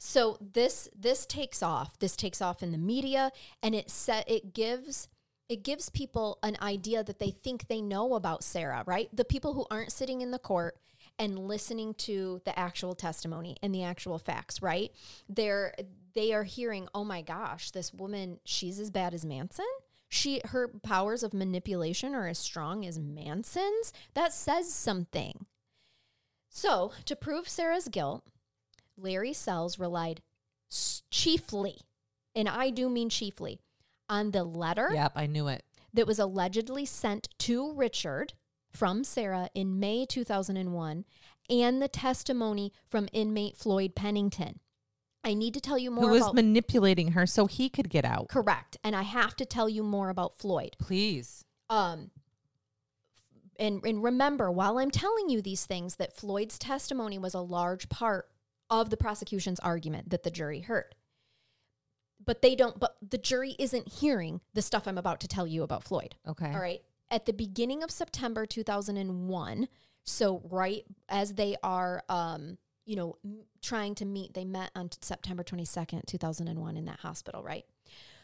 So this this takes off. This takes off in the media, and it set it gives it gives people an idea that they think they know about Sarah. Right, the people who aren't sitting in the court and listening to the actual testimony and the actual facts. Right, they're they are hearing, oh my gosh, this woman, she's as bad as Manson. She her powers of manipulation are as strong as Manson's. That says something. So, to prove Sarah's guilt, Larry Sells relied chiefly, and I do mean chiefly, on the letter Yep, I knew it. that was allegedly sent to Richard from Sarah in May 2001 and the testimony from inmate Floyd Pennington. I need to tell you more Who was about manipulating her so he could get out? correct, and I have to tell you more about Floyd. Please. Um, and and remember, while I'm telling you these things, that Floyd's testimony was a large part of the prosecution's argument that the jury heard. But they don't. But the jury isn't hearing the stuff I'm about to tell you about Floyd. Okay. All right. At the beginning of September 2001, so right as they are, um, you know, m- trying to meet, they met on September 22nd, 2001, in that hospital, right?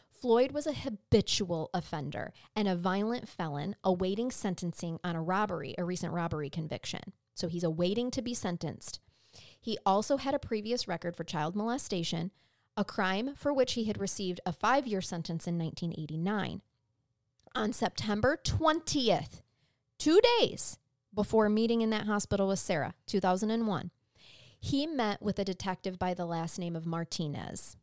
Floyd was a habitual offender and a violent felon awaiting sentencing on a robbery, a recent robbery conviction. So he's awaiting to be sentenced. He also had a previous record for child molestation, a crime for which he had received a five year sentence in 1989 on September 20th, two days before meeting in that hospital with Sarah, 2001, he met with a detective by the last name of Martinez.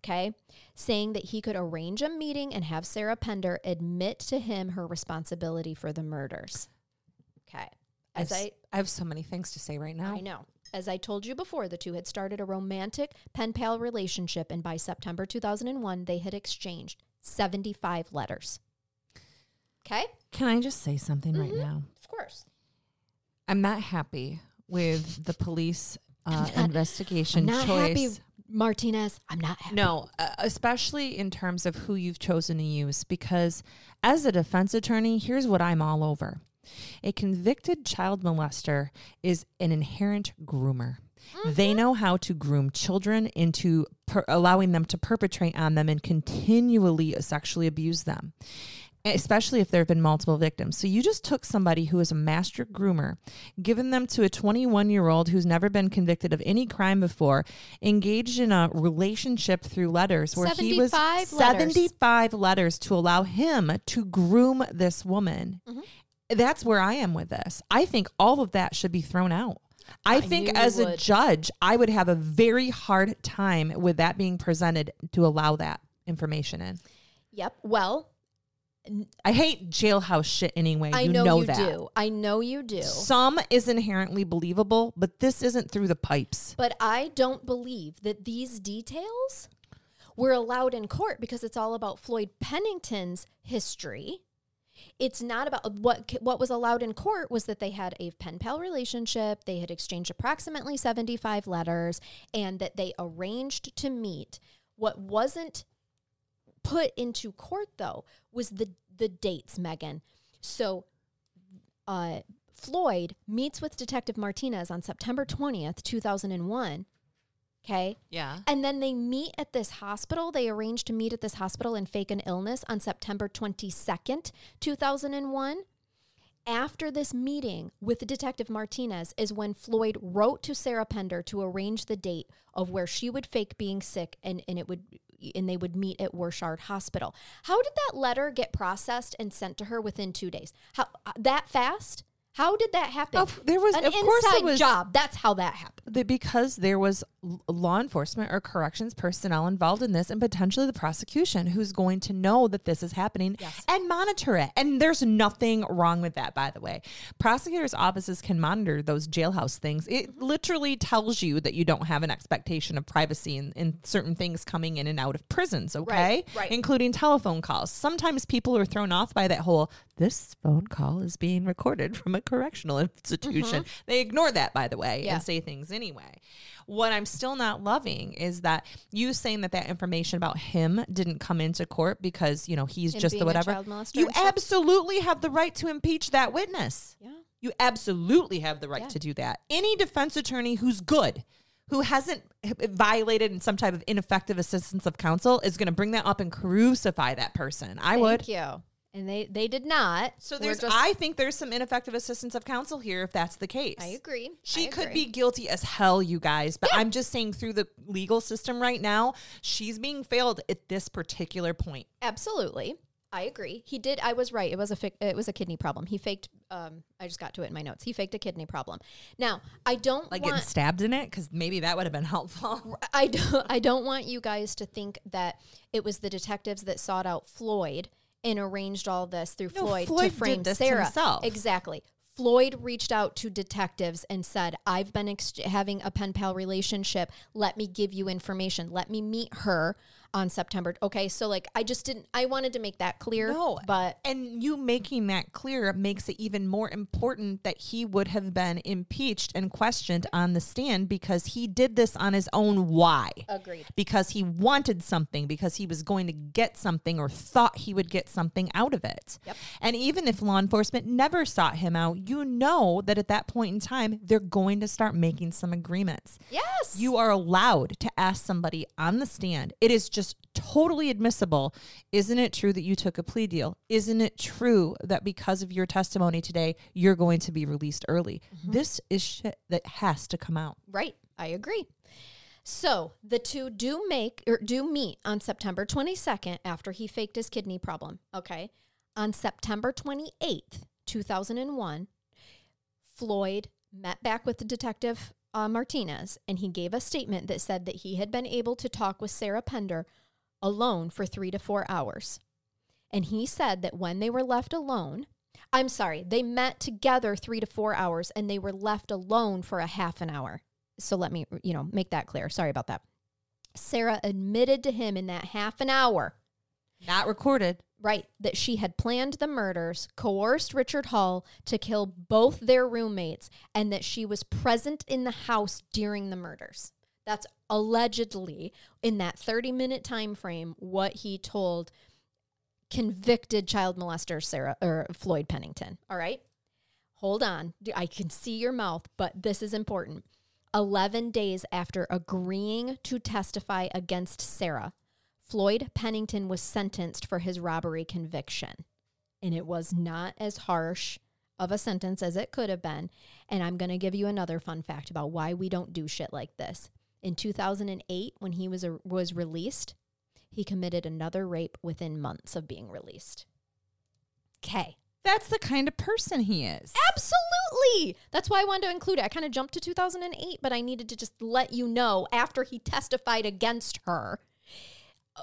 Okay, saying that he could arrange a meeting and have Sarah Pender admit to him her responsibility for the murders. Okay, as I've I I have so many things to say right now. I know. As I told you before, the two had started a romantic pen pal relationship, and by September 2001, they had exchanged 75 letters. Okay? Can I just say something right Mhm. now? Of course. I'm not happy with the police uh, investigation not choice. happy, Martinez. I'm not happy. No, uh, especially in terms of who you've chosen to use, because as a defense attorney, here's what I'm all over. A convicted child molester is an inherent groomer. They know how to groom children into per- allowing them to perpetrate on them and continually sexually abuse them, especially if there have been multiple victims. So you just took somebody who is a master groomer, given them to a 21 year old who's never been convicted of any crime before, engaged in a relationship through letters where he was 75 letters. 75 letters to allow him to groom this woman. Mm-hmm. That's where I am with this. I think all of that should be thrown out. I I think as a judge, I would have a very hard time with that being presented to allow that information in. Yep. Well, I hate jailhouse shit anyway. I you know, know, you that. do. I know you do. Some is inherently believable, but this isn't through the pipes. But I don't believe that these details were allowed in court because it's all about Floyd Pennington's history. It's not about what what was allowed in court was that they had a pen pal relationship, they had exchanged approximately 75 letters and that they arranged to meet. What wasn't put into court though was the the dates, Megan. So uh, Floyd meets with Detective Martinez on September 20th, 2001. Okay. Yeah. And then they meet at this hospital. They arrange to meet at this hospital and fake an illness on September 22nd, 2001. After this meeting with Detective Martinez is when Floyd wrote to Sarah Pender to arrange the date of where she would fake being sick and, and it would and they would meet at Wishard Hospital. How did that letter get processed and sent to her within 2 days? How uh, that fast? How did that happen? Of- there was- an of inside course it was- job. That's how that happened. that because there was l- law enforcement or corrections personnel involved in this and potentially the prosecution who's going to know that this is happening Yes. and monitor it. And there's nothing wrong with that, by the way. Prosecutors' offices can monitor those jailhouse things. It literally tells you that you don't have an expectation of privacy in, in certain things coming in and out of prisons, okay? Right, right. Including telephone calls. Sometimes people are thrown off by that whole, this phone call is being recorded from a correctional (laughs) institution. They ignore that, by the way, Mm-hmm. Yeah. and say things anyway. What I'm still not loving is that you saying that that information about him didn't come into court because, you know, he's just the whatever. You absolutely have the right to impeach that witness. Yeah. You absolutely have the right Yeah. to do that. Any defense attorney who's good, who hasn't violated in some type of ineffective assistance of counsel, is going to bring that up and crucify that person. I would. Thank you. And they they did not. So there's, just- I think there's some ineffective assistance of counsel here if that's the case. I agree. She I could be guilty as hell, you guys, but I'm just saying through the legal system right now, she's being failed at this particular point. absolutely. I agree. He did. I was right. It was a fic- it was a kidney problem. He faked. Um, I just got to it in my notes. He faked a kidney problem. Now I don't Like want. getting stabbed in it, because maybe that would have been helpful. I don't. I don't want you guys to think that it was the detectives that sought out Floyd and arranged all this through No, Floyd, Floyd to frame this Sarah. himself. Exactly. Floyd reached out to detectives and said, "I've been ex- having a pen pal relationship. Let me give you information. Let me meet her on September." Okay, so like I just didn't. I wanted to make that clear. No, but and you making that clear makes it even more important that he would have been impeached and questioned on the stand because he did this on his own. Why? agreed. Because he wanted something, because he was going to get something or thought he would get something out of it. Yep. And even if law enforcement never sought him out, you know that at that point in time, they're going to start making some agreements. Yes. You are allowed to ask somebody on the stand. It is just totally admissible. Isn't it true that you took a plea deal? Isn't it true that because of your testimony today, you're going to be released early? Mm-hmm. This is shit that has to come out. Right. I agree. So the two do make or do meet on September 22nd after he faked his kidney problem. Okay. On September 28th, 2001, Floyd met back with the detective uh, Martinez and he gave a statement that said that he had been able to talk with Sarah Pender alone for three to four hours. And he said that when they were left alone, I'm sorry, they met together three to four hours and they were left alone for a half an hour. So let me, you know, make that clear. Sorry about that. Sarah admitted to him in that half an hour, Not recorded. right, that she had planned the murders, coerced Richard Hall to kill both their roommates, and that she was present in the house during the murders. That's allegedly in that 30 minute time frame what he told convicted child molester Sarah or Floyd Pennington. All right. Hold on. I can see your mouth, but this is important. 11 days after agreeing to testify against Sarah, Floyd Pennington was sentenced for his robbery conviction. And it was not as harsh of a sentence as it could have been. And I'm going to give you another fun fact about why we don't do shit like this. In 2008, when he was, a, was released, he committed another rape within months of being released. Okay. That's the kind of person he is. Absolutely. That's why I wanted to include it. I kind of jumped to 2008, but I needed to just let you know after he testified against her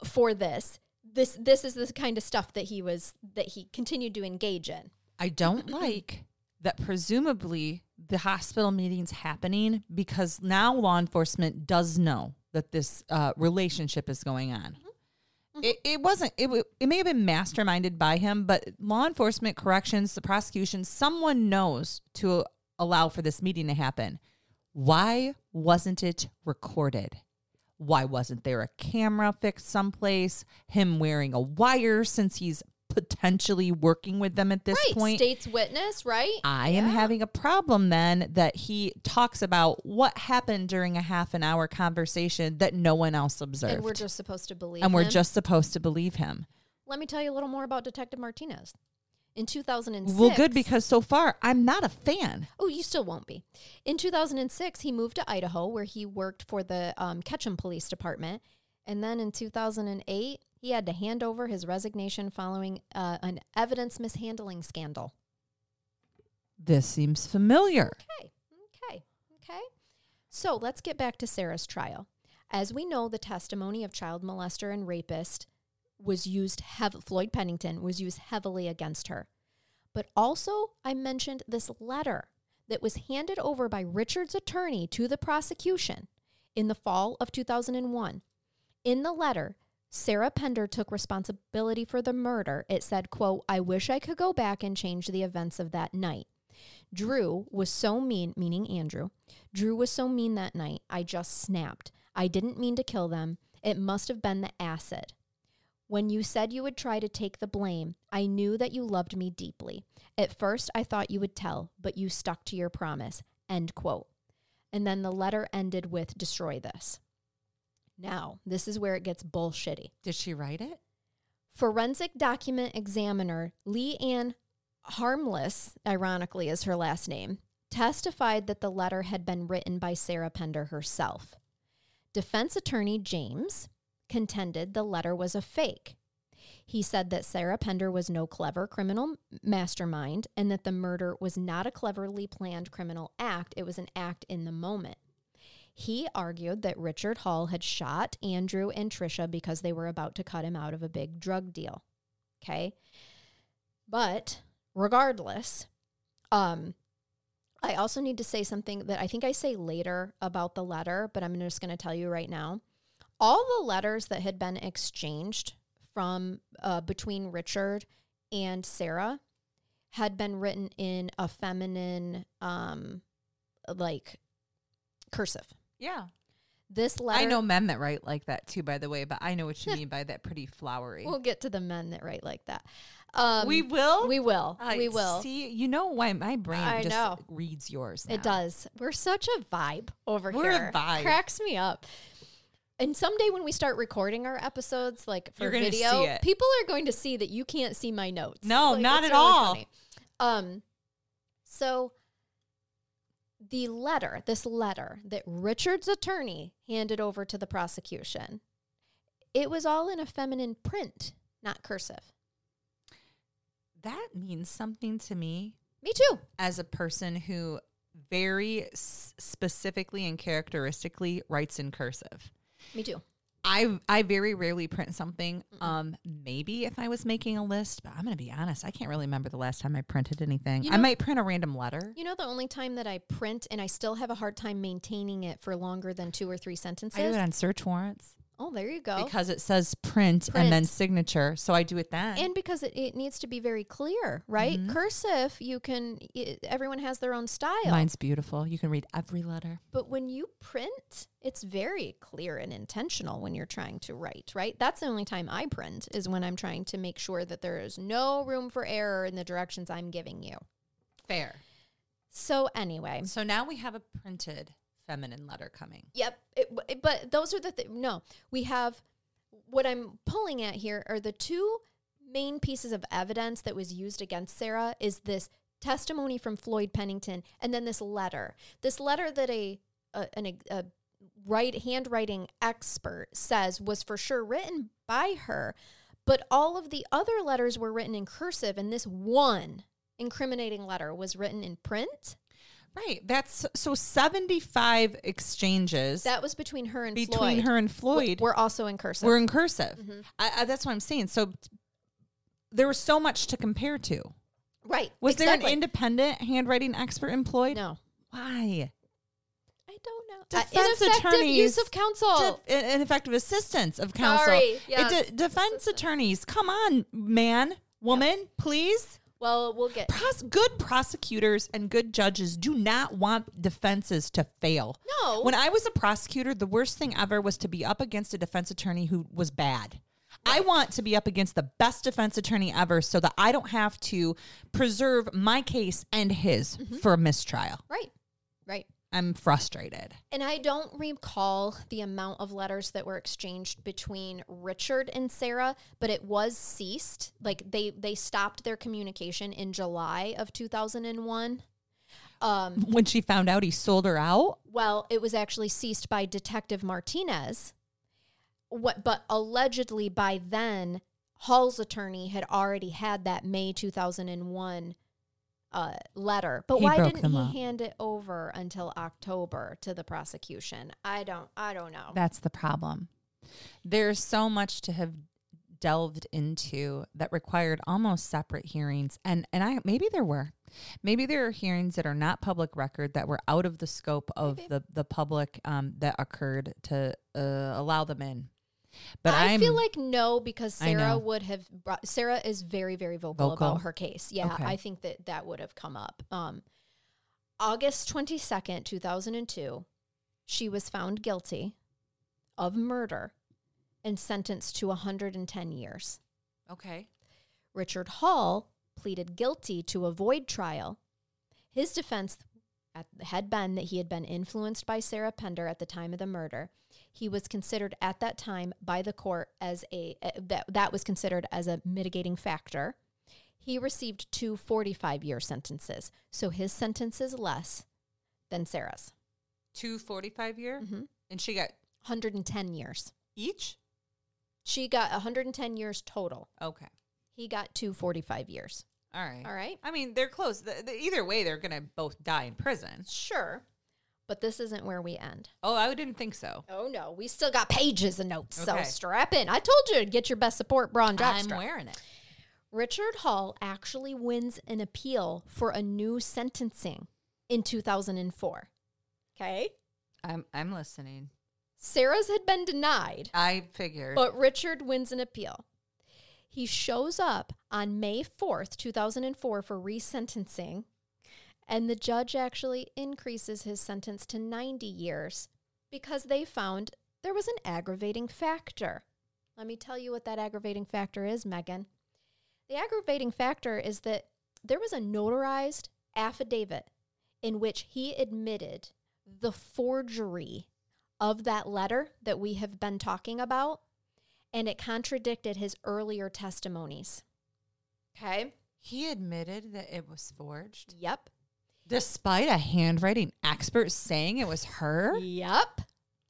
for this. This this is the kind of stuff that he was that he continued to engage in. I don't (clears throat) like that presumably the hospital meeting's happening because now law enforcement does know that this uh, relationship is going on. It, it wasn't, it, it may have been masterminded by him, but law enforcement, corrections, the prosecution, someone knows to allow for this meeting to happen. Why wasn't it recorded? Why wasn't there a camera fixed someplace? Him wearing a wire since he's potentially working with them at this right. point. State's witness, right? I am having a problem then that he talks about what happened during a half an hour conversation that no one else observed. And we're just supposed to believe And we're just supposed to believe him. Let me tell you a little more about Detective Martinez. In 2006. Well, good because so far I'm not a fan. Oh, you still won't be. In 2006, he moved to Idaho where he worked for the um, Ketchum Police Department. And then in 2008, he had to hand over his resignation following uh, an evidence mishandling scandal. This seems familiar. Okay, okay, okay. So let's get back to Sarah's trial. As we know, the testimony of child molester and rapist was used hev- Floyd Pennington was used heavily against her. But also, I mentioned this letter that was handed over by Richard's attorney to the prosecution in the fall of 2001. In the letter, Sarah Pender took responsibility for the murder. It said, quote, I wish I could go back and change the events of that night. Drew was so mean, meaning Andrew. Drew was so mean that night, I just snapped. I didn't mean to kill them. It must have been the acid. When you said you would try to take the blame, I knew that you loved me deeply. At first, I thought you would tell, but you stuck to your promise. End quote. And then the letter ended with destroy this. Now, this is where it gets bullshitty. Did she write it? Forensic document examiner Lee Ann Harmless, ironically, is her last name, testified that the letter had been written by Sarah Pender herself. Defense attorney James contended the letter was a fake. He said that Sarah Pender was no clever criminal mastermind and that the murder was not a cleverly planned criminal act, it was an act in the moment. He argued that Richard Hall had shot Andrew and Trisha because they were about to cut him out of a big drug deal. Okay? But regardless, um I also need to say something that I think I say later about the letter, but I'm just going to tell you right now. All the letters that had been exchanged from uh, between Richard and Sarah had been written in a feminine, um, like cursive. Yeah. This letter. I know men that write like that too, by the way, but I know what you (laughs) mean by that pretty flowery. We'll get to the men that write like that. Um, we will? We will. I we will. See, you know why my brain I just know. reads yours. It does. We're such a vibe over here. We're a vibe. Cracks me up. And someday when we start recording our episodes, like for video, people are going to see that you can't see my notes. No, Like, not at all. funny. Um, so the letter, this letter that Richard's attorney handed over to the prosecution, it was all in a feminine print, not cursive. That means something to me Me too. as a person who very s- specifically and characteristically writes in cursive. Me too. I I very rarely print something. Um, maybe if I was making a list, but I'm gonna be honest, I can't really remember the last time I printed anything. You I might print a random letter. You know, the only time that I print and I still have a hard time maintaining it for longer than two or three sentences. I do it on search warrants oh, there you go. because it says print, and then signature, so I do it then. and because it, it needs to be very clear, right? Mhm. Cursive, you can, i everyone has their own style. Mine's beautiful. You can read every letter. But when you print, it's very clear and intentional when you're trying to write, right? That's the only time I print is when I'm trying to make sure that there is no room for error in the directions I'm giving you. Fair. So, anyway, So now we have a printed feminine letter coming. Yep. It, but those are the th- no. We have what I'm pulling at here are the two main pieces of evidence that was used against Sarah is this testimony from Floyd Pennington and then this letter. This letter that a a, an, a write handwriting expert says was for sure written by her, but all of the other letters were written in cursive and this one incriminating letter was written in print. Right. That's so 75 exchanges That was between her and between Floyd. her and Floyd We're also in cursive. were in cursive. Mhm. I, I, that's what I'm saying. So there was so much to compare to. Right. Was there an independent handwriting expert employed? No. Why? I don't know. Defense uh, attorneys use of counsel. De- in- ineffective assistance of counsel. Sorry, It yes. de- defense attorneys, come on, man, woman, please. Well, we'll get. Pros- good prosecutors and good judges do not want defenses to fail. No. When I was a prosecutor, the worst thing ever was to be up against a defense attorney who was bad. I want to be up against the best defense attorney ever so that I don't have to preserve my case and his mm-hmm. for a mistrial. Right. Right. I'm frustrated. And I don't recall the amount of letters that were exchanged between Richard and Sarah, but it was ceased. Like they they stopped their communication in July of 2001. Um, When she found out he sold her out, well, it was actually ceased by Detective Martinez. What but allegedly by then Hall's attorney had already had that May 2001 uh, letter. But He why didn't he up. hand it over until October to the prosecution? I don't I don't know. that's the problem. There's so much to have delved into that required almost separate hearings and and I maybe there were maybe there are hearings that are not public record that were out of the scope of Maybe. the the public um, that occurred to uh, allow them in but I I'm, feel like no because Sarah would have brought, Sarah is very very vocal, Vocal? about her case. Yeah, Okay. I think that that would have come up. Um August 22nd, 2002, she was found guilty of murder and sentenced to 110 years. okay Richard Hall pleaded guilty to avoid trial. His defense at, had been that he had been influenced by Sarah Pender at the time of the murder. He was considered at that time by the court as a uh, that that was considered as a mitigating factor. He received two 45 year sentences, so his sentence is less than Sarah's. two 45 year hmm and she got 110 years. each She got 110 years total. okay He got two 45 years. all right All right. I mean they're close the, the, either way they're gonna both die in prison Sure. But this isn't where we end. oh I didn't think so Oh no, we still got pages of notes. Okay. So strap in. I told you to get your best support bra and I'm wearing it Richard Hall actually wins an appeal for a new sentencing in 2004. Okay. I'm I'm listening Sarah's had been denied, I figured but Richard wins an appeal. He shows up on May 4th, 2004 for resentencing, and the judge actually increases his sentence to 90 years because they found there was an aggravating factor. Let me tell you what that aggravating factor is, Megan. The aggravating factor is that there was a notarized affidavit in which he admitted the forgery of that letter that we have been talking about, and it contradicted his earlier testimonies. Okay? he admitted that it was forged Yep. Despite a handwriting expert saying it was her Yep.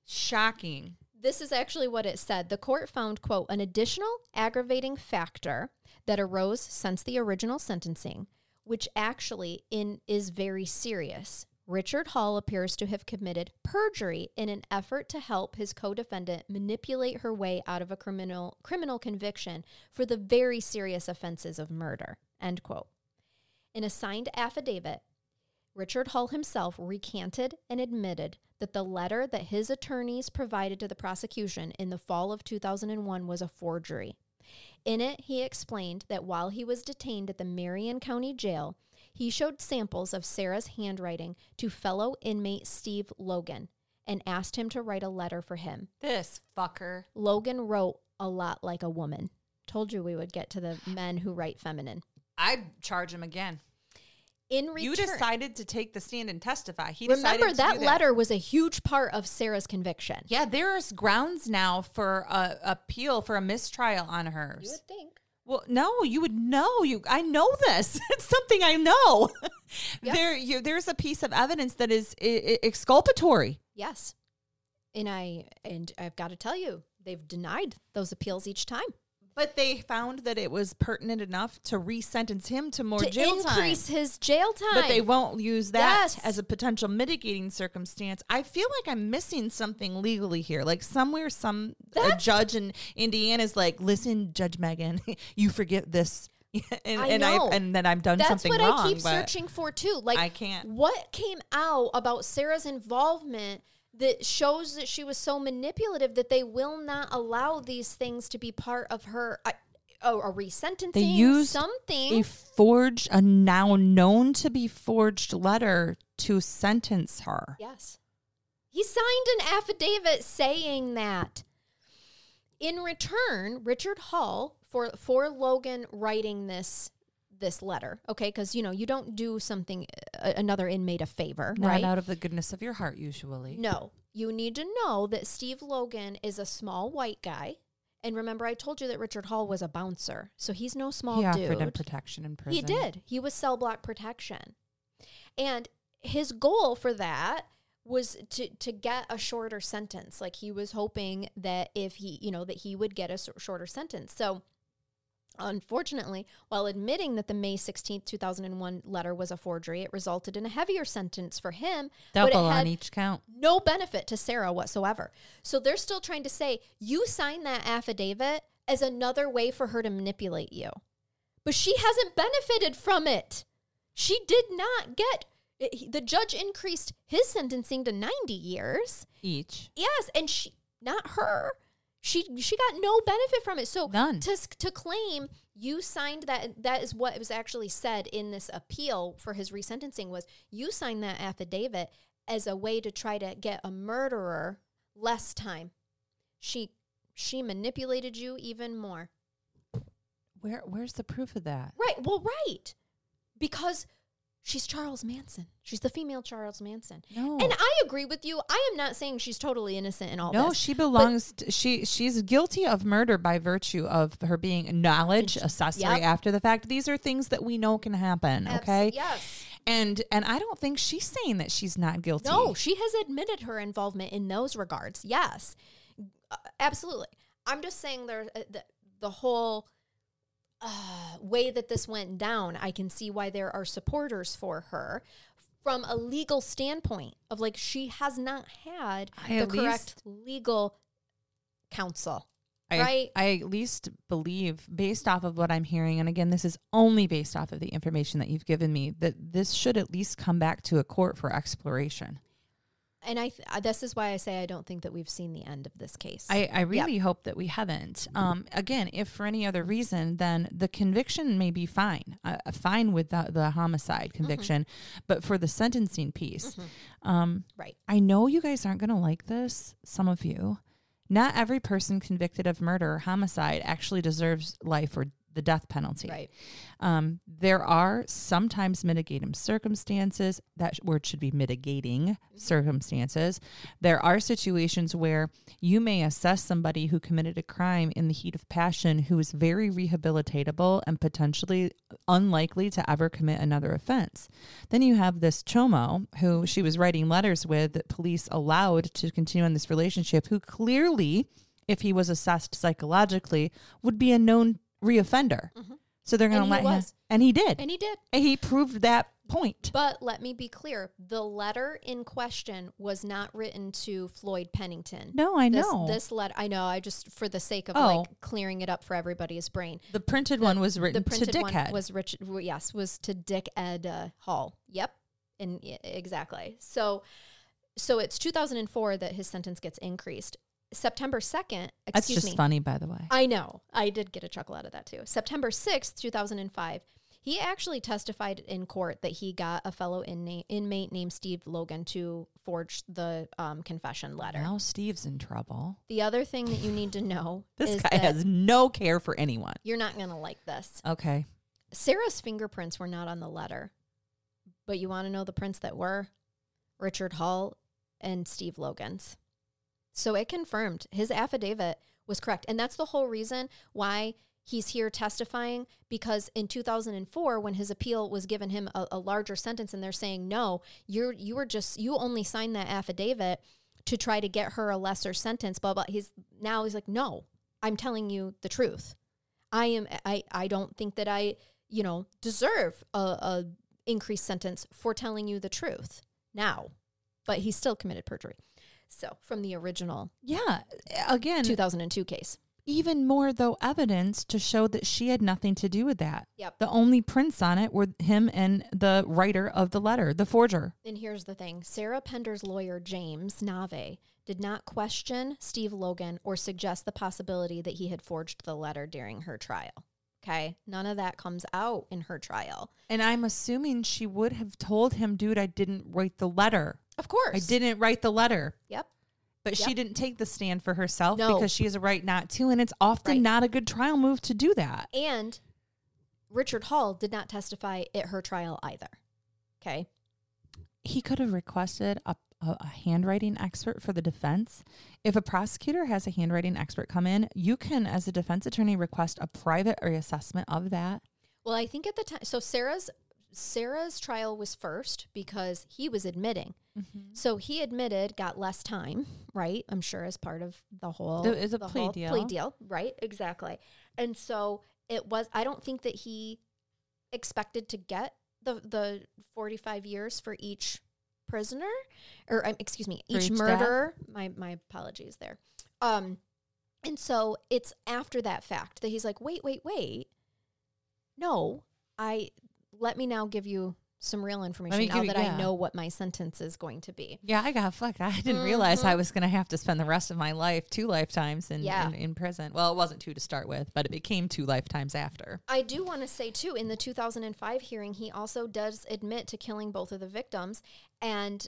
shocking This is actually what it said. The court found, quote, an additional aggravating factor that arose since the original sentencing, which actually in is very serious. Richard Hall appears to have committed perjury in an effort to help his co-defendant manipulate her way out of a criminal criminal conviction for the very serious offenses of murder. End quote. In a signed affidavit, Richard Hull himself recanted and admitted that the letter that his attorneys provided to the prosecution in the fall of 2001 was a forgery. In it, he explained that while he was detained at the Marion County Jail, he showed samples of Sarah's handwriting to fellow inmate Steve Logan and asked him to write a letter for him. this fucker Logan wrote a lot like a woman. Told you we would get to the men who write feminine. I'd charge him again In return, you decided to take the stand and testify he remember that do letter was a huge part of Sarah's conviction. yeah there's grounds now for a appeal for a mistrial on hers. You would think. Well, no, you would know. You, I know this. (laughs) It's something I know. Yep. There, you, there's a piece of evidence that is I- I- exculpatory. Yes. And I and I've got to tell you, they've denied those appeals each time. But they found that it was pertinent enough to resentence him to more to jail time. increase his jail time. But they won't use that Yes. as a potential mitigating circumstance. I feel like I'm missing something legally here. Like somewhere, some a judge in Indiana is like, "Listen, Judge Megan, (laughs) you forget this," (laughs) and I and. I and then I've done That's something what wrong. I keep searching for too. Like I can't. what came out about Sarah's involvement that shows that she was so manipulative that they will not allow these things to be part of her uh, oh, a resentencing They used something a forged, a now known to be forged letter to sentence her. Yes. He signed an affidavit saying that. in return, Richard Hall for for Logan writing this this letter, okay? Because you know you don't do something uh, another inmate a favor, Not right? out of the goodness of your heart, usually. No, you need to know that Steve Logan is a small white guy. And remember, I told you that Richard Hall was a bouncer, so he's no small he dude. offered him protection in prison. He did. He was cell block protection. And his goal for that was to to get a shorter sentence. Like he was hoping that if he, you know, that he would get a shorter sentence. So Unfortunately, while admitting that the May 16th, 2001 letter was a forgery, it resulted in a heavier sentence for him, but it Double had on each count. no benefit to Sarah whatsoever. So they're still trying to say you signed that affidavit as another way for her to manipulate you. But she hasn't benefited from it. She did not get it- he- the judge increased his sentencing to 90 years. Each. Yes, and she not her. She she got no benefit from it. So None. to to claim you signed that that is what was actually said in this appeal for his resentencing was you signed that affidavit as a way to try to get a murderer less time. She she manipulated you even more. Where where's the proof of that? Right. Well, right. Because she's Charles Manson. She's the female Charles Manson. No. And I agree with you. I am not saying she's totally innocent in all no, this. she belongs. To, she she's guilty of murder by virtue of her being knowledge accessory Yep. after the fact. These are things that we know can happen. Abs- Okay. Yes. And and I don't think she's saying that she's not guilty. No, she has admitted her involvement in those regards. Yes, Uh, absolutely. I'm just saying there uh, the, the whole uh, way that this went down. I can see why there are supporters for her from a legal standpoint of like she has not had I the correct legal counsel. I, right? I at least believe, based off of what I'm hearing, and again, this is only based off of the information that you've given me, that this should at least come back to a court for exploration. And I th- this is why I say I don't think that we've seen the end of this case. I, I really hope that we haven't. Um, again, if for any other reason, then the conviction may be fine, uh, uh, fine with the, the homicide conviction, but for the sentencing piece, um, right. I know you guys aren't going to like this, some of you. Not every person convicted of murder or homicide actually deserves life or the death penalty. Right. Um, there are sometimes mitigating circumstances that word should be mitigating circumstances. There are situations where you may assess somebody who committed a crime in the heat of passion who is very rehabilitatable and potentially unlikely to ever commit another offense. Then you have this Chomo who she was writing letters with that police allowed to continue in this relationship who clearly if he was assessed psychologically would be a known reoffender. So they're going to let him, and he did. And he did. And he proved that point. But let me be clear the letter in question was not written to Floyd Pennington. No, I This, know. this letter, I know, I just, for the sake of Oh. like clearing it up for everybody's brain. the printed one was The written to printed Dickhead. one was Rich, yes, was to Dick Ed uh, Hull. Yep. And exactly. So, so it's 2004 that his sentence gets increased. September 2nd, That's just me. funny, by the way. I know. I did get a chuckle out of that too. September 6th, 2005. He actually testified in court that he got a fellow inmate, inmate named Steve Logan to forge the um, confession letter. Now Steve's in trouble. The other thing that you need to know (laughs) This is guy has no care for anyone. you're not going to like this. Okay. Sarah's fingerprints were not on the letter, but you want to know the prints that were? Richard Hull and Steve Logan's. So it confirmed his affidavit was correct. And that's the whole reason why he's here testifying because in 2004 when his appeal was given him a, a larger sentence and they're saying no you're you were just you only signed that affidavit to try to get her a lesser sentence blah blah. He's now he's like no i'm telling you the truth. I am i i don't think that i you know deserve a, a increased sentence for telling you the truth now but he still committed perjury so from the original Yeah. Again, 2002 case even more though evidence to show that she had nothing to do with that. Yep. The only prints on it were him and the writer of the letter, the forger. And here's the thing Sarah Pender's lawyer, James Nave, did not question Steve Logan or suggest the possibility that he had forged the letter during her trial. Okay. None of that comes out in her trial. And I'm assuming she would have told him, dude, I didn't write the letter. Of course. I didn't write the letter. Yep. But Yep. she didn't take the stand for herself No. because she has a right not to, and it's often Right. not a good trial move to do that. And Richard Hull did not testify at her trial either. Okay. He could have requested a, a, a handwriting expert for the defense. If a prosecutor has a handwriting expert come in, you can, as a defense attorney, request a private reassessment of that. Well, I think at the time, so Sarah's Sarah's trial was first because he was admitting. So he admitted, got less time, right? I'm sure as part of the whole. There is a the plea deal. Plea deal, right? Exactly. And so it was. I don't think that he expected to get the the 45 years for each prisoner, or um, excuse me, each, each death? murderer. My my apologies there. Um, and so it's after that fact that he's like, wait, wait, wait. No, I let me now give you some real information now you- that yeah. I know what my sentence is going to be. Yeah, I got fucked. I didn't realize Mm-hmm. I was going to have to spend the rest of my life, two lifetimes in, Yeah. in, in prison. Well, it wasn't two to start with, but it became two lifetimes after. I do want to say too, in the 2005 hearing, he also does admit to killing both of the victims, and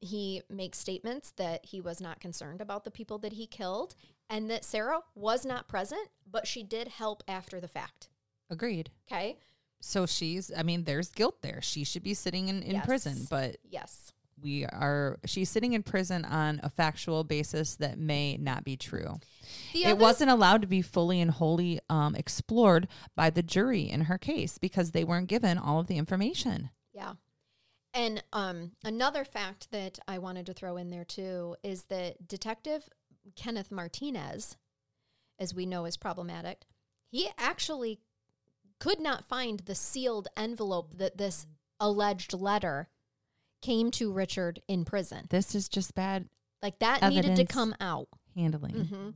he makes statements that he was not concerned about the people that he killed, and that Sarah was not present, but she did help after the fact. Agreed. Okay. So she's, I mean, there's guilt there. She should be sitting in, in prison, but Yes. we are, she's sitting in prison on a factual basis that may not be true. The it wasn't allowed to be fully and wholly um, explored by the jury in her case because they weren't given all of the information. Yeah. And um, another fact that I wanted to throw in there too is that Detective Kenneth Martinez, as we know is problematic, he actually could not find the sealed envelope that this alleged letter came to Richard in prison. This is just bad Like that needed to come out. handling. hmm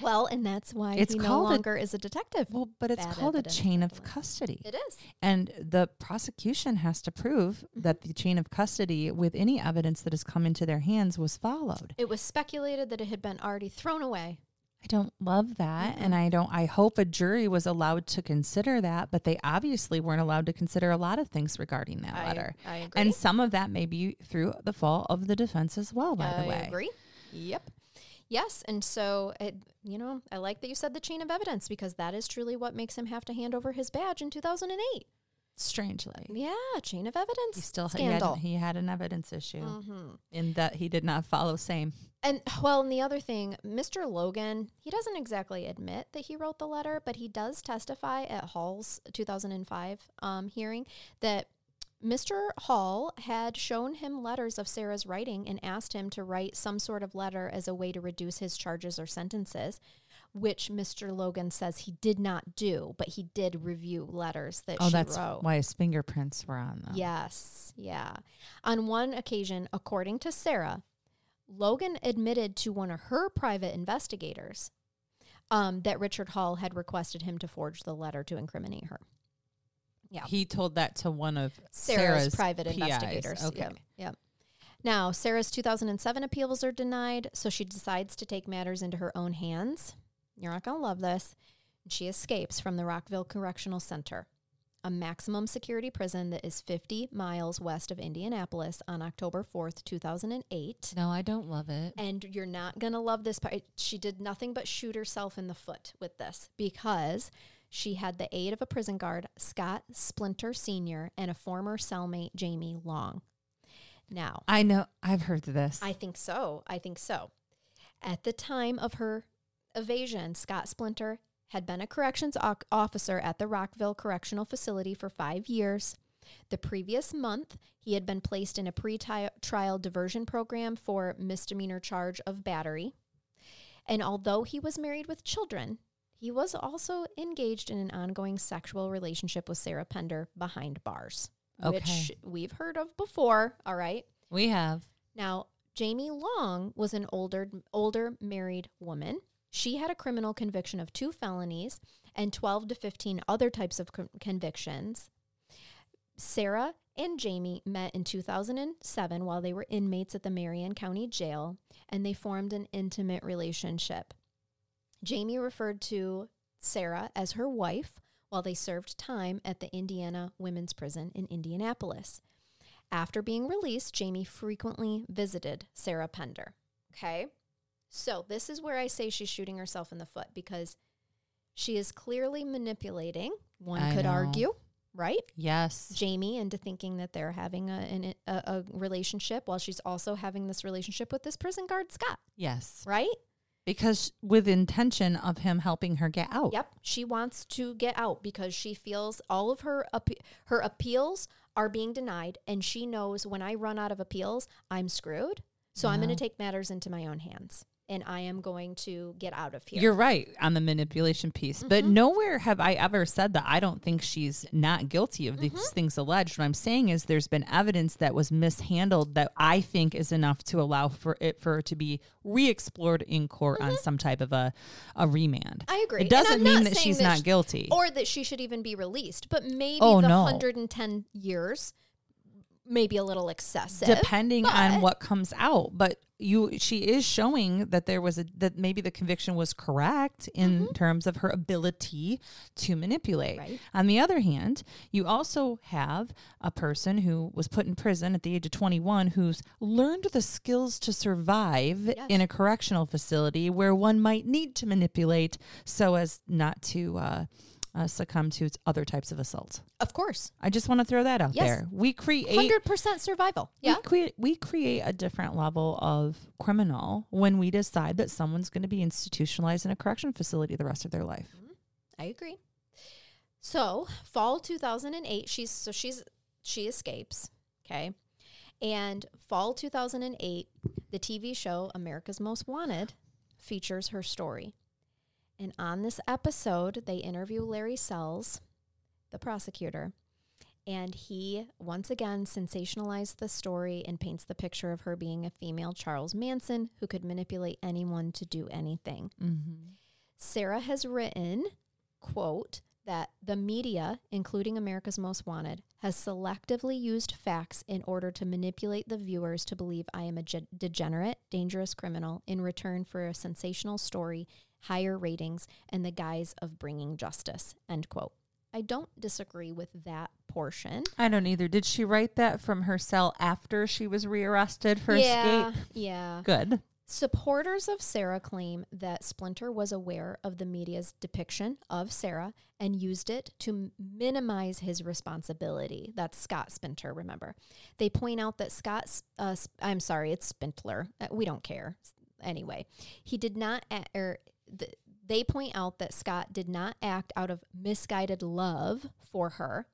Well, and that's why It's he no called a- longer is a detective. Well, but it's Bad called a chain of custody. It is. And the prosecution has to prove that the chain of custody with any evidence that has come into their hands was followed. It was speculated that it had been already thrown away. I don't love that. And mm-hmm. I don't, I hope a jury was allowed to consider that, but they obviously weren't allowed to consider a lot of things regarding that I- letter. I agree. And some of that may be through the fault of the defense as well, by I the way. I agree. Yep. Yes, and so it, you know, I like that you said the chain of evidence because that is truly what makes him have to hand over his badge in 2008. Strangely. Yeah, chain of evidence. He still he scandal. had, he had an evidence issue Mhm. in that he did not follow same. And well, and the other thing, Mr. Logan, he doesn't exactly admit that he wrote the letter, but he does testify at Hull's 2005 um, hearing that Mr. Hull had shown him letters of Sarah's writing and asked him to write some sort of letter as a way to reduce his charges or sentences, which Mr. Logan says he did not do, but he did review letters that Oh, she that's wrote. why his fingerprints were on them. Yes, yeah. On one occasion, according to Sarah, Logan admitted to one of her private investigators um, that Richard Hull had requested him to forge the letter to incriminate her. Yeah. He told that to one of Sarah's, Sarah's, private PIs. investigators. Okay. Yep. Yep. Now, Sarah's 2007 appeals are denied, so she decides to take matters into her own hands. You're not going to love this. She escapes from the Rockville Correctional Center, a maximum security prison that is 50 miles west of Indianapolis on October 4th, 2008. No, I don't love it. And you're not going to love this part. She did nothing but shoot herself in the foot with this because she had the aid of a prison guard, Scott Splinter Sr., and a former cellmate, Jamie Long. Now, I know. I've heard this. I think so. I think so. At the time of her evasion, Scott Splinter had been a corrections officer at the Rockville Correctional Facility for five years. The previous month, he had been placed in a pre trial diversion program for misdemeanor charge of battery. And although he was married with children, he was also engaged in an ongoing sexual relationship with Sarah Pender behind bars, which we've heard of before. All right. we have. Now, Jamie Long was an older older married woman. She had a criminal conviction of two felonies and 12 to 15 other types of con- convictions. Sarah and Jamie met in 2007 while they were inmates at the Marion County Jail, and they formed an intimate relationship. Jamie referred to Sarah as her wife while they served time at the Indiana Women's Prison in Indianapolis. After being released, Jamie frequently visited Sarah Pender. Okay. So this is where I say she's shooting herself in the foot because she is clearly manipulating, one I could know. argue, right? Yes. Jamie into thinking that they're having a, an, a, a relationship while she's also having this relationship with this prison guard, Scott, Yes. right? Because with intention of him helping her get out. Yep. She wants to get out because she feels all of her appe- her appeals are being denied and she knows when I run out of appeals, I'm screwed. So I'm going to take matters into my own hands and I am going to get out of here. You're right on the manipulation piece, but Mm-hmm. nowhere have I ever said that I don't think she's not guilty of these Mm-hmm. things alleged. What I'm saying is there's been evidence that was mishandled that I think is enough to allow for it for her to be re-explored in court on some type of a, a remand. Mm-hmm. I agree. It doesn't mean that she's that not sh- guilty. or that she should even be released, but maybe Oh, the no. 110 years maybe a little excessive. depending on what comes out but you she is showing that there was a that maybe the conviction was correct in terms of her ability to manipulate Mm-hmm. Right. on the other hand you also have a person who was put in prison at the age of 21 who's learned the skills to survive Yes. in a correctional facility where one might need to manipulate so as not to uh, uh, succumb to other types of assaults Of course. i just want to throw that out Yes. there we create 100% survival. Yeah. we create we create a different level of criminal when we decide that someone's going to be institutionalized in a correction facility the rest of their life. I agree. So, fall 2008, she's so she's she escapes, okay? And fall 2008, the TV show America's Most Wanted features her story. And on this episode, they interview Larry Sells, the prosecutor, and he once again sensationalized the story and paints the picture of her being a female Charles Manson who could manipulate anyone to do anything. Mm-hmm. Sarah has written, quote, that the media, including America's Most Wanted, has selectively used facts in order to manipulate the viewers to believe I am a ge- degenerate, dangerous criminal in return for a sensational story, higher ratings, and the guise of bringing justice, end quote. I don't disagree with that portion. I don't either. Did she write that from her cell after she was rearrested for yeah, escape? yeah. Good. Supporters of Sarah claim that Splinter was aware of the media's depiction of Sarah and used it to minimize his responsibility. That's Scott Splinter, remember. They point out that Scott, S- uh, I'm sorry, it's Spintler. Uh, We don't care. Anyway, he did not, a- er, th- they point out that Scott did not act out of misguided love for her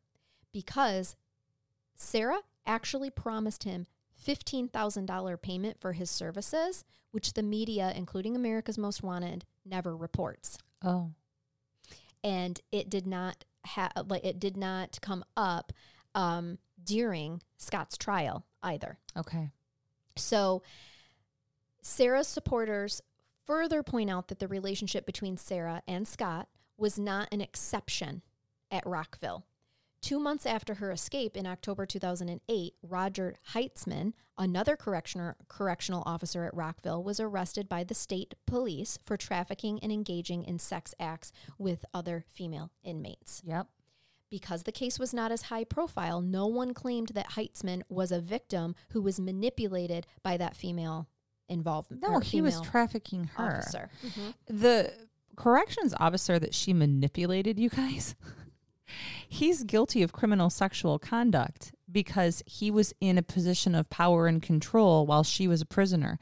because Sarah actually promised him $15,000 payment for his services, which the media, including America's Most Wanted, never reports. Oh. And it did not have like it did not come up um, during Scott's trial either. Okay. So Sarah's supporters further point out that the relationship between Sarah and Scott was not an exception at Rockville. Two months after her escape in October 2008, Roger Heitzman, another correctioner, correctional officer at Rockville, was arrested by the state police for trafficking and engaging in sex acts with other female inmates. Yep. Because the case was not as high profile, no one claimed that Heitzman was a victim who was manipulated by that female involvement. No, he was trafficking her. officer. Mhm. The corrections officer that she manipulated, you guys, (laughs) he's guilty of criminal sexual conduct because he was in a position of power and control while she was a prisoner.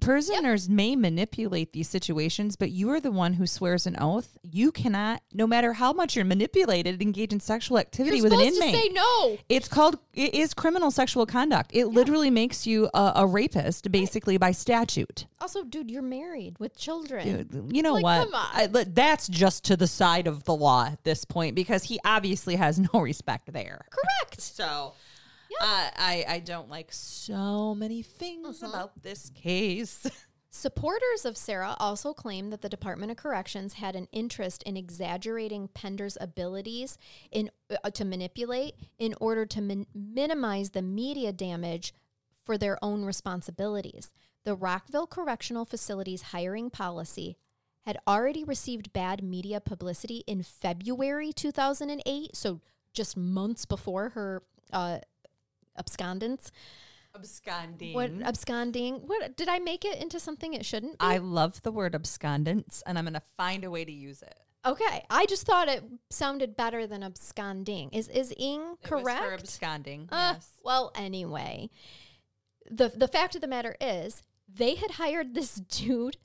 Prisoners may manipulate these situations, but you are the one who swears an oath. You cannot, no matter how much you're manipulated, engage in sexual activity You're with an inmate. say no. It's called it is criminal sexual conduct. It literally makes you a, a rapist basically by statute. Also, dude, you're married with children. Dude, you know Like, what? come on. I- that's just to the side of the law at this point because he obviously has no (laughs) respect there. Correct. So uh, I I don't like so many things about this case. (laughs) Supporters of Sarah also claim that the Department of Corrections had an interest in exaggerating Pender's abilities in uh, to manipulate in order to min- minimize the media damage for their own responsibilities. The Rockville Correctional Facility's hiring policy had already received bad media publicity in February 2008, so just months before her uh, abscondence. Absconding. What absconding? What did I make it into something it shouldn't be? I love the word abscondence, and I'm going to find a way to use it. okay, I just thought it sounded better than absconding. Is is ing It correct? for absconding. Uh, yes. Well, anyway, the the fact of the matter is, they had hired this dude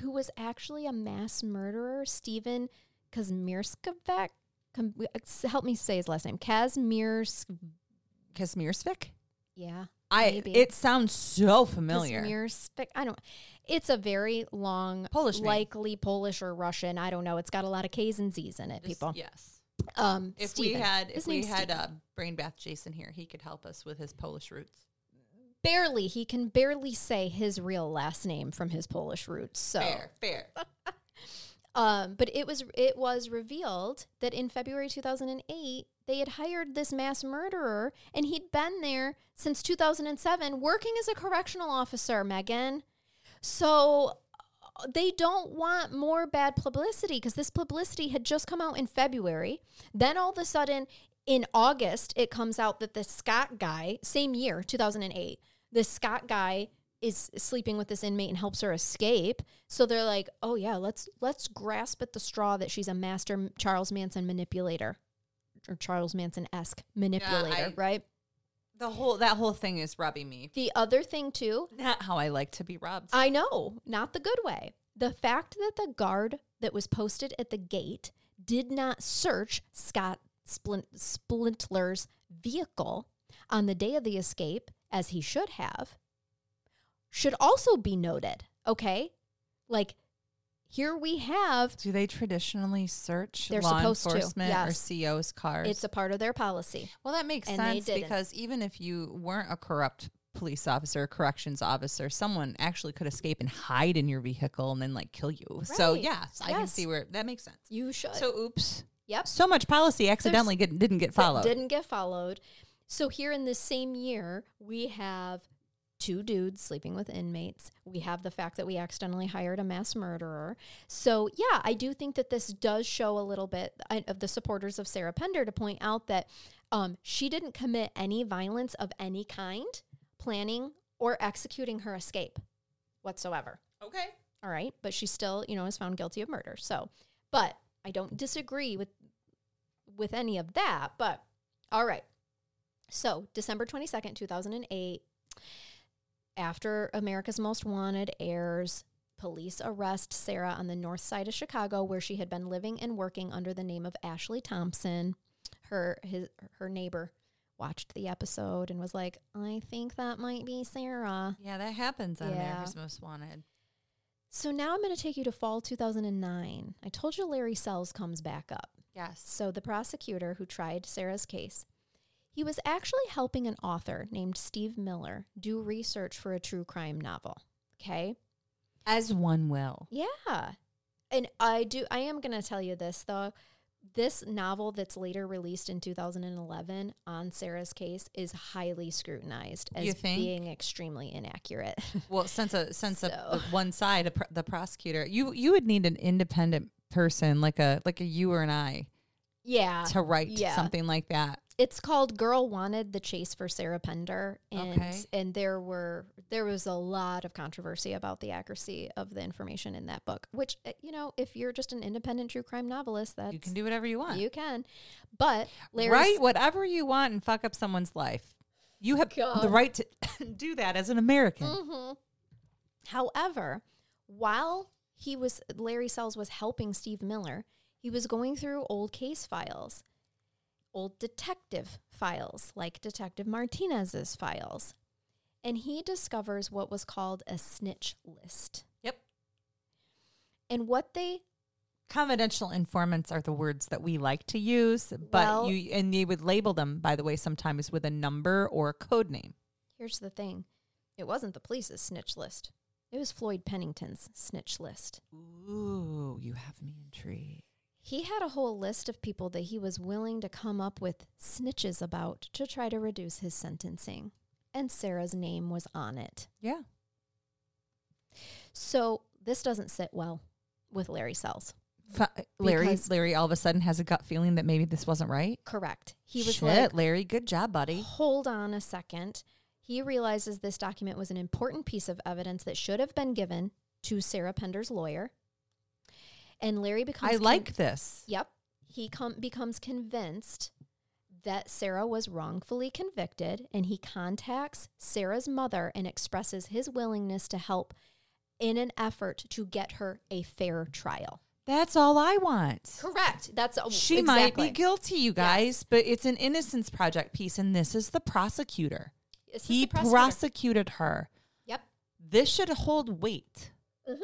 who was actually a mass murderer, Stephen Kazmierskavek. Kam- Help me say his last name. Kazmiersk. Kazmiersvik? Yeah. I. Maybe. It sounds so familiar. Kazmierskavek. I don't. It's a very long, Polish name. likely Polish or Russian. I don't know. It's got a lot of K's and Z's in it. Just- people. Yes. Um, If Stephen. we had, His if we had Stephen. uh, brain bath Jason here, he could help us with his Polish roots. barely, he can barely say his real last name from his Polish roots. So. Fair, fair. (laughs) Um, but it was it was revealed that in February 2008 they had hired this mass murderer and he'd been there since 2007 working as a correctional officer, Megan. So uh, they don't want more bad publicity because this publicity had just come out in February. Then all of a sudden in August it comes out that the Scott guy, same year, 2008, the Scott guy is sleeping with this inmate and helps her escape. So they're like, "Oh yeah, let's let's grasp at the straw that she's a master Charles Manson manipulator or Charles Manson esque manipulator, I- right?" The whole that whole thing is rubbing me. The other thing too, Not how I like to be rubbed. I know, not the good way. The fact that the guard that was posted at the gate did not search Scott Splint- Splintler's vehicle on the day of the escape, as he should have, should also be noted. Okay? Like, here we have Do they traditionally search They're law supposed to, enforcement yes. or CO's cars? it's a part of their policy. well, that makes and sense because even if you weren't a corrupt police officer, corrections officer, someone actually could escape and hide in your vehicle and then like kill you. So Right. yes, I can see where that makes sense. You should. So oops, yep. so much policy accidentally get, didn't get followed. didn't get followed. So here in this same year, we have two dudes sleeping with inmates. We have the fact that we accidentally hired a mass murderer. So yeah, I do think that this does show a little bit uh, of the supporters of Sarah Pender to point out that um, she didn't commit any violence of any kind, planning or executing her escape whatsoever. okay. All right. But she still, you know, is found guilty of murder. So, but I don't disagree with with any of that. But all right. So December 22nd, 2008, after America's Most Wanted airs, police arrest Sarah on the north side of Chicago, where she had been living and working under the name of Ashley Thompson. Her his her neighbor watched the episode and was like, I think that might be Sarah. Yeah, that happens on Yeah. America's Most Wanted. So now I'm going to take you to fall 2009. I told you Larry Sells comes back up. Yes. So the prosecutor who tried Sarah's case, he was actually helping an author named Steve Miller do research for a true crime novel. Okay? As one will. Yeah. And I do I am going to tell you this though. This novel that's later released in 2011 on Sarah's case is highly scrutinized as being extremely inaccurate. (laughs) Well, since a since a, So- the one side, a pr- the prosecutor, you you would need an independent person like a like a you or an I yeah. to write yeah. something like that. It's called Girl Wanted: The Chase for Sarah Pender, and Okay. and there were there was a lot of controversy about the accuracy of the information in that book. Which uh, you know, if you're just an independent true crime novelist, that You can do whatever you want. you can. But Larry's, Write whatever you want and fuck up someone's life. You have the right to (laughs) do that as an American. Mhm. However, while he was Larry Sells was helping Steve Miller, he was going through old case files, old detective files, like Detective Martinez's files. And he discovers what was called a snitch list. Yep. And what they Confidential informants are the words that we like to use, but Well- you and they would label them, by the way, sometimes with a number or a code name. here's the thing. It wasn't the police's snitch list. It was Floyd Pennington's snitch list. Ooh, you have me intrigued. He had a whole list of people that he was willing to come up with snitches about to try to reduce his sentencing. And Sarah's name was on it. Yeah. So this doesn't sit well with Larry Sells. Fu- uh, Larry, Larry, all of a sudden has a gut feeling that maybe this wasn't right. Correct. He was Shit, like, Larry, good job, buddy. hold on a second. He realizes this document was an important piece of evidence that should have been given to Sarah Pender's lawyer. And Larry becomes I con- like this. Yep. He com- becomes convinced that Sarah was wrongfully convicted and he contacts Sarah's mother and expresses his willingness to help in an effort to get her a fair trial. That's all I want. Correct. That's She might be guilty, you guys, but it's an innocence project piece, and this is the prosecutor. Is He the prosecutor. prosecuted her. Yep. This should hold weight. Mm-hmm.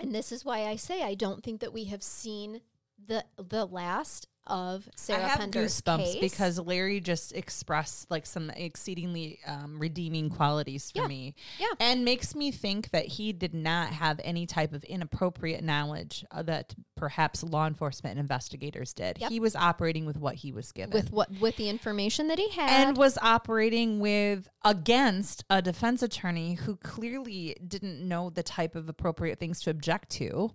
And this is why I say I don't think that we have seen the the last of Sarah I have Pender's goosebumps case. because Larry just expressed like some exceedingly um, redeeming qualities for Yeah. me. Yeah. And makes me think that he did not have any type of inappropriate knowledge uh, that perhaps law enforcement investigators did. Yep. He was operating with what he was given. with what with the information that he had and was operating with against a defense attorney who clearly didn't know the type of appropriate things to object to.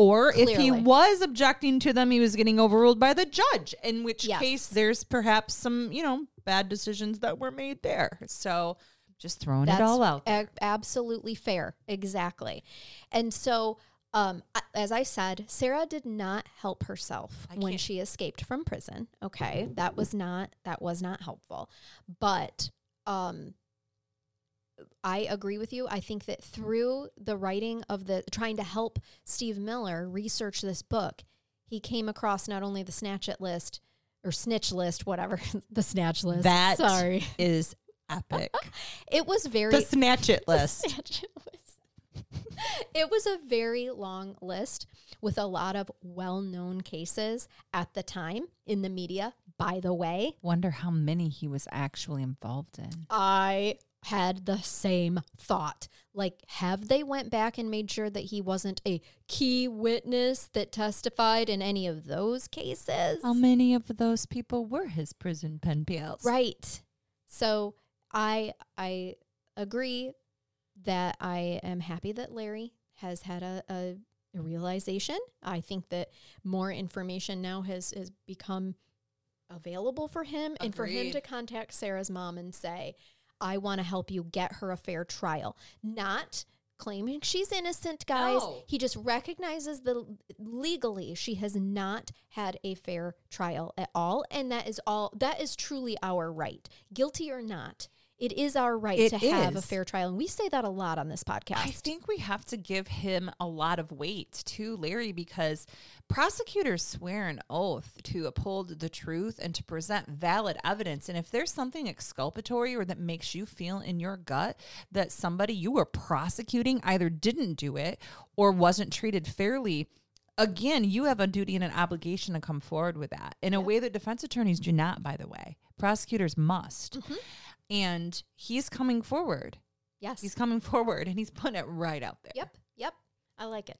Or if he was objecting to them, he was getting overruled by the judge, in which Yes. case there's perhaps some, you know, bad decisions that were made there. So just throwing it all out. there. a- absolutely fair. Exactly. And so, um, as I said, Sarah did not help herself when she escaped from prison. Okay, that was not that was not helpful. But um, I agree with you. I think that through the writing of the trying to help Steve Miller research this book, he came across not only the snatch it list or snitch list, whatever (laughs) the snatch list. That sorry, is epic. (laughs) it was very the snatch it list. Snatch it list. (laughs) it was a very long list with a lot of well-known cases at the time in the media. By the way, Wonder how many he was actually involved in. I had the same thought. Like, have they went back and made sure that he wasn't a key witness that testified in any of those cases? How many of those people were his prison pen pals? Right. So I I agree that I am happy that Larry has had a, a, a realization. I think that more information now has has become available for him and for him to contact Sarah's mom and say, I want to help you get her a fair trial. Not claiming she's innocent, guys. He just recognizes that legally she has not had a fair trial at all. And that is all, that is truly our right. Guilty or not, it is our right It to have a fair trial. And we say that a lot on this podcast. I think we have to give him a lot of weight to Larry because prosecutors swear an oath to uphold the truth and to present valid evidence. And if there's something exculpatory or that makes you feel in your gut that somebody you were prosecuting either didn't do it or wasn't treated fairly, again, you have a duty and an obligation to come forward with that in a way that defense attorneys do not, by the way. Prosecutors must. Mm-hmm. And he's coming forward. yes. He's coming (laughs) forward and he's putting it right out there. Yep, yep. I like it.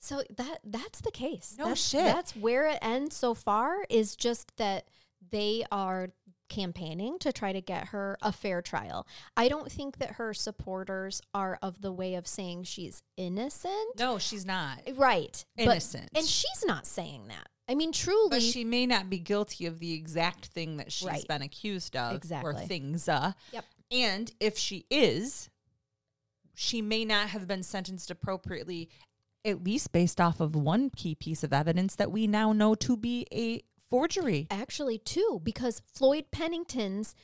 So that that's the case. No that's, shit. That's where it ends so far is just that they are campaigning to try to get her a fair trial. I don't think that her supporters are of the way of saying she's innocent. No, she's not. Right. But- Innocent. and she's not saying that. I mean, truly. But she may not be guilty of the exact thing that she's Right. been accused of exactly. or things. Uh, Yep. And if she is, she may not have been sentenced appropriately, at least based off of one key piece of evidence that we now know to be a forgery. actually two because Floyd Pennington's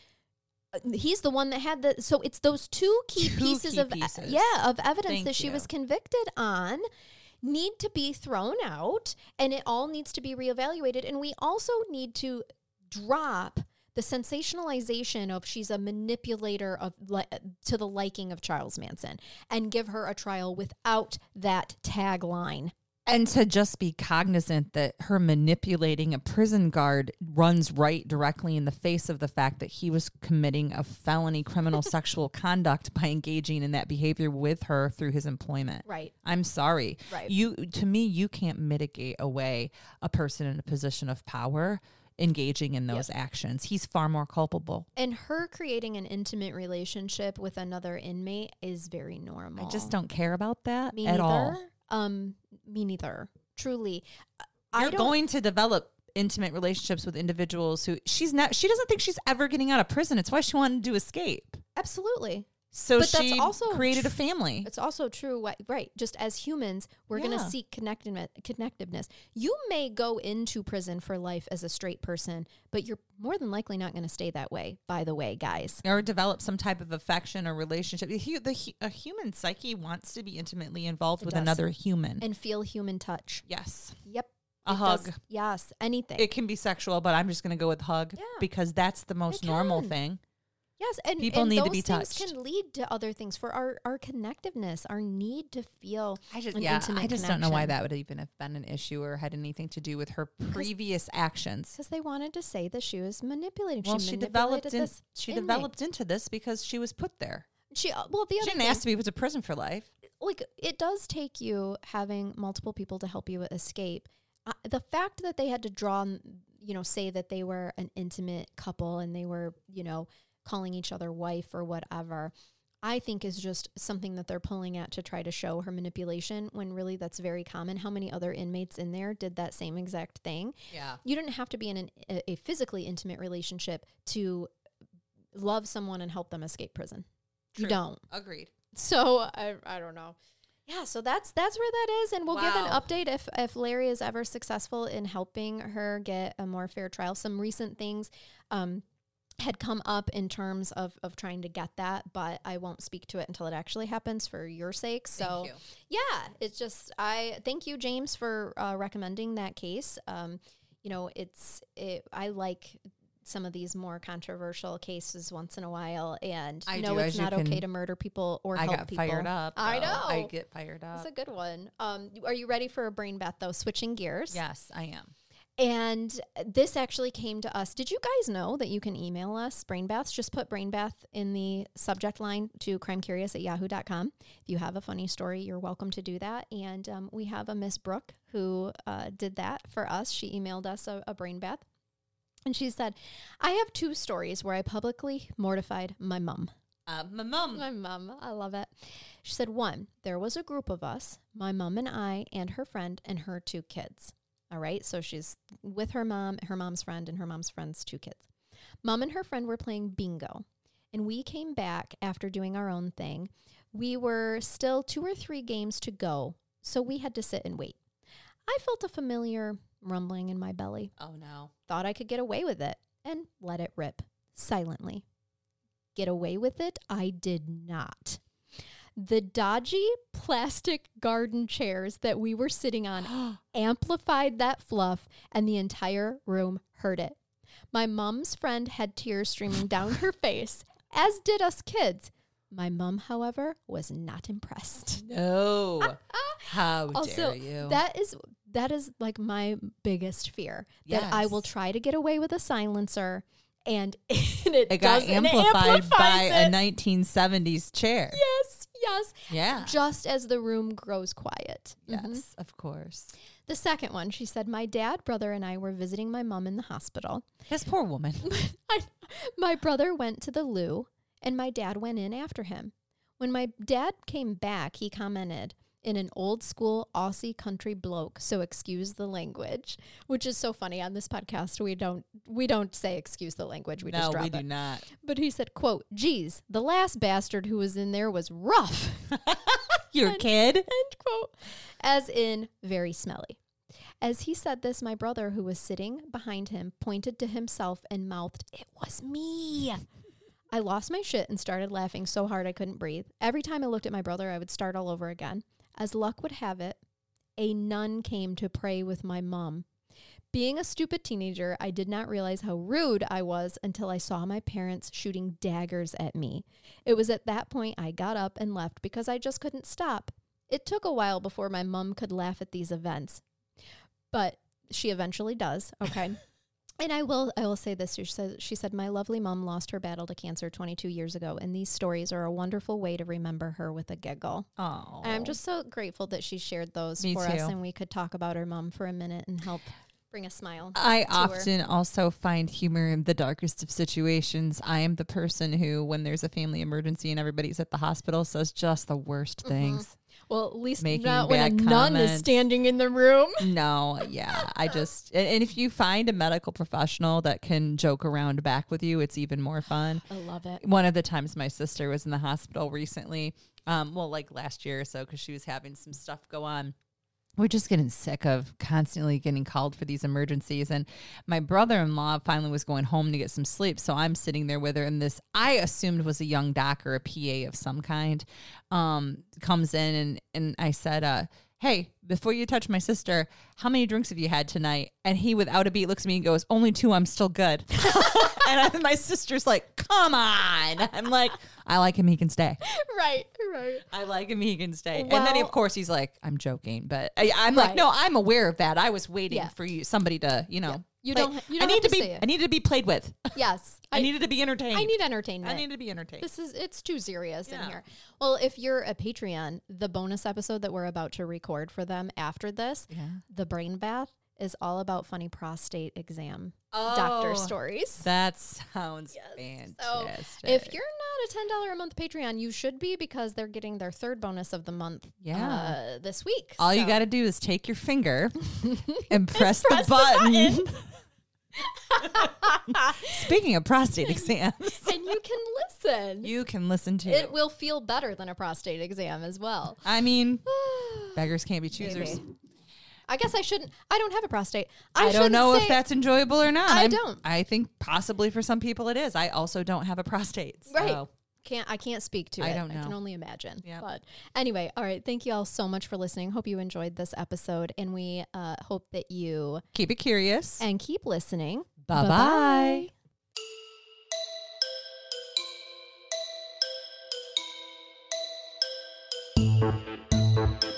uh, he's the one that had the so it's those two key Two pieces key of pieces. yeah of evidence Thank that she you. was convicted on need to be thrown out and it all needs to be reevaluated. And we also need to drop the sensationalization of she's a manipulator of li- to the liking of Charles Manson and give her a trial without that tagline And to just be cognizant that her manipulating a prison guard runs right directly in the face of the fact that he was committing a felony criminal (laughs) sexual conduct by engaging in that behavior with her through his employment. right I'm sorry. Right. You to me you can't mitigate away a person in a position of power engaging in those actions. He's far more culpable. And her creating an intimate relationship with another inmate is very normal. I just don't care about that me at neither. all. Um, me neither. Truly, You're going to develop intimate relationships with individuals who she's not she doesn't think she's ever getting out of prison. It's why she wanted to escape. Absolutely. So But that's she also created a family. It's also true, wh- right? Just as humans, we're going Yeah. to seek connectedness, connectiveness. You may go into prison for life as a straight person, but you're more than likely not going to stay that way. By the way, guys. or develop some type of affection or relationship. The, hu- the hu- a human psyche wants to be intimately involved It with does. another human. And feel human touch. yes, Yep. a It hug. does- Yes. Anything. It can be sexual, but I'm just going to go with hug Yeah. because that's the most normal can. thing. Yes. And people and need to those be things touched. can lead to other things for our our connectiveness, our need to feel. I just an yeah, intimate I just don't know why that would even have been an issue or had anything to do with her previous actions. Because they wanted to say that she was manipulating. Well, she, she developed manipulated in, this she inmate. developed into this because she was put there. She uh, well, the She other didn't thing, ask to be put to prison for life. like it does take you having multiple people to help you escape. Uh, the fact that they had to draw, you know, say that they were an intimate couple and they were, you know, calling each other wife or whatever, I think is just something that they're pulling at to try to show her manipulation when really that's very common. How many other inmates in there did that same exact thing? Yeah. You didn't have to be in an, a, physically intimate relationship to love someone and help them escape prison. You don't. Agreed. So I I don't know. Yeah, so that's that's where that is, and we'll give an update if if Larry is ever successful in helping her get a more fair trial. Some recent things um, had come up in terms of of trying to get that, but I won't speak to it until it actually happens for your sake. So you. yeah, it's just I thank you, James, for uh, recommending that case. Um, you know, it's it, I like some of these more controversial cases once in a while, and I know do, it's not okay can- to murder people or I help got people. fired up. I though. I know. get fired up. That's a good one. Um, are you ready for a brain bath though? Switching gears. yes, I am. And this actually came to us. Did you guys know that you can email us brain baths? Just put brain bath in the subject line to crimecurious at yahoo.com. If you have a funny story, you're welcome to do that. And um, we have a Miss Brooke who uh, did that for us. She emailed us a, a brain bath. And she said, I have two stories where I publicly mortified my mom. Uh, my mom. My mom, I love it. She said, one, there was a group of us, my mom and I, and her friend, and her two kids. All right. So she's with her mom, her mom's friend, and her mom's friend's two kids. Mom and her friend were playing bingo. And we came back after doing our own thing. We were still two or three games to go. So we had to sit and wait. I felt a familiar rumbling in my belly Oh no. thought I could get away with it and let it rip silently. Get away with it? I did not. The dodgy plastic garden chairs that we were sitting on (gasps) amplified that fluff, and the entire room heard it. My mom's friend had tears streaming down her (laughs) face, as did us kids. My mom, however, was not impressed. No. (laughs) How Also, dare you? that is that is like my biggest fear that I will try to get away with a silencer, and, and (laughs) it, it got and it amplified by amplifies a 1970s chair. yes, yes. Yeah. Just as the room grows quiet. Yes, Mhm. of course. The second one, she said, my dad, brother, and I were visiting my mom in the hospital. This poor woman. (laughs) I, my brother went to the loo, and my dad went in after him. When my dad came back, he commented in an old school Aussie country bloke, so excuse the language, which is so funny on this podcast. We don't we don't say excuse the language. We no, just drop we it. do not. But he said, "quote Geez, the last bastard who was in there was rough." (laughs) Your And- kid? End quote. As in very smelly. As he said this, my brother, who was sitting behind him, pointed to himself and mouthed, It was me. I lost my shit and started laughing so hard I couldn't breathe. Every time I looked at my brother, I would start all over again. As luck would have it, a nun came to pray with my mom. Being a stupid teenager, I did not realize how rude I was until I saw my parents shooting daggers at me. It was at that point I got up and left because I just couldn't stop. It took a while before my mom could laugh at these events, but she eventually does. Okay. (laughs) and I will I will say this. She said she said my lovely mom lost her battle to cancer 22 years ago, and these stories are a wonderful way to remember her with a giggle. Oh. I'm just so grateful that she shared those Me for us, and we could talk about her mom for a minute and help bring a smile. I to her. often also find humor in the darkest of situations. I am the person who, when there's a family emergency and everybody's at the hospital, says just the worst Mm-hmm. things. Well, at least making not when a bad nun is standing in the room. (laughs) No, yeah. I just, and, and if you find a medical professional that can joke around back with you, it's even more fun. I love it. One of the times my sister was in the hospital recently, um, well, like last year or so, because she was having some stuff go on. We're just getting sick of constantly getting called for these emergencies. And my brother in law finally was going home to get some sleep. So I'm sitting there with her, and this I assumed was a young doc or a PA of some kind um, comes in. And, and I said, uh, Hey, before you touch my sister, how many drinks have you had tonight? And he, without a beat, looks at me and goes, Only two, I'm still good. (laughs) and I, my sister's like, Come on. I'm like, I like him, he can stay. Right, right. I like him, he can stay. and then, Well- of course, he's like, I'm joking. But I, I'm like, no, I'm aware of that. I was waiting Yeah. for you, somebody to, you know. You play- don't you I don't need have to to be. say it. I needed to be played with. (laughs) Yes. I, needed to be entertained. I need entertainment. I need to be entertained. This is it's too serious in here. Well, if you're a Patreon, the bonus episode that we're about to record for them after this, yeah. the brain bath is all about funny prostate exam doctor Oh, stories. That sounds Yes. So, fantastic. If you're not a ten dollar a month Patreon, you should be because they're getting their third bonus of the month. Yeah. uh, this week. all you got to do is take your finger (laughs) and press, press the the button. (laughs) (laughs) Speaking of prostate exams, and you can listen. you can listen to it will feel better than a prostate exam as well. I mean, (sighs) beggars can't be choosers. Maybe. I guess I shouldn't. I don't have a prostate. I, don't shouldn't know if that's enjoyable or not. I I'm- don't. I think possibly for some people it is. I also don't have a prostate. Right. Can't I can't speak to I it. I don't know. I can only imagine. Yep. But anyway, all right. Thank you all so much for listening. Hope you enjoyed this episode, and we uh, hope that you Keep it curious. and keep listening. Bye bye. Bye-bye.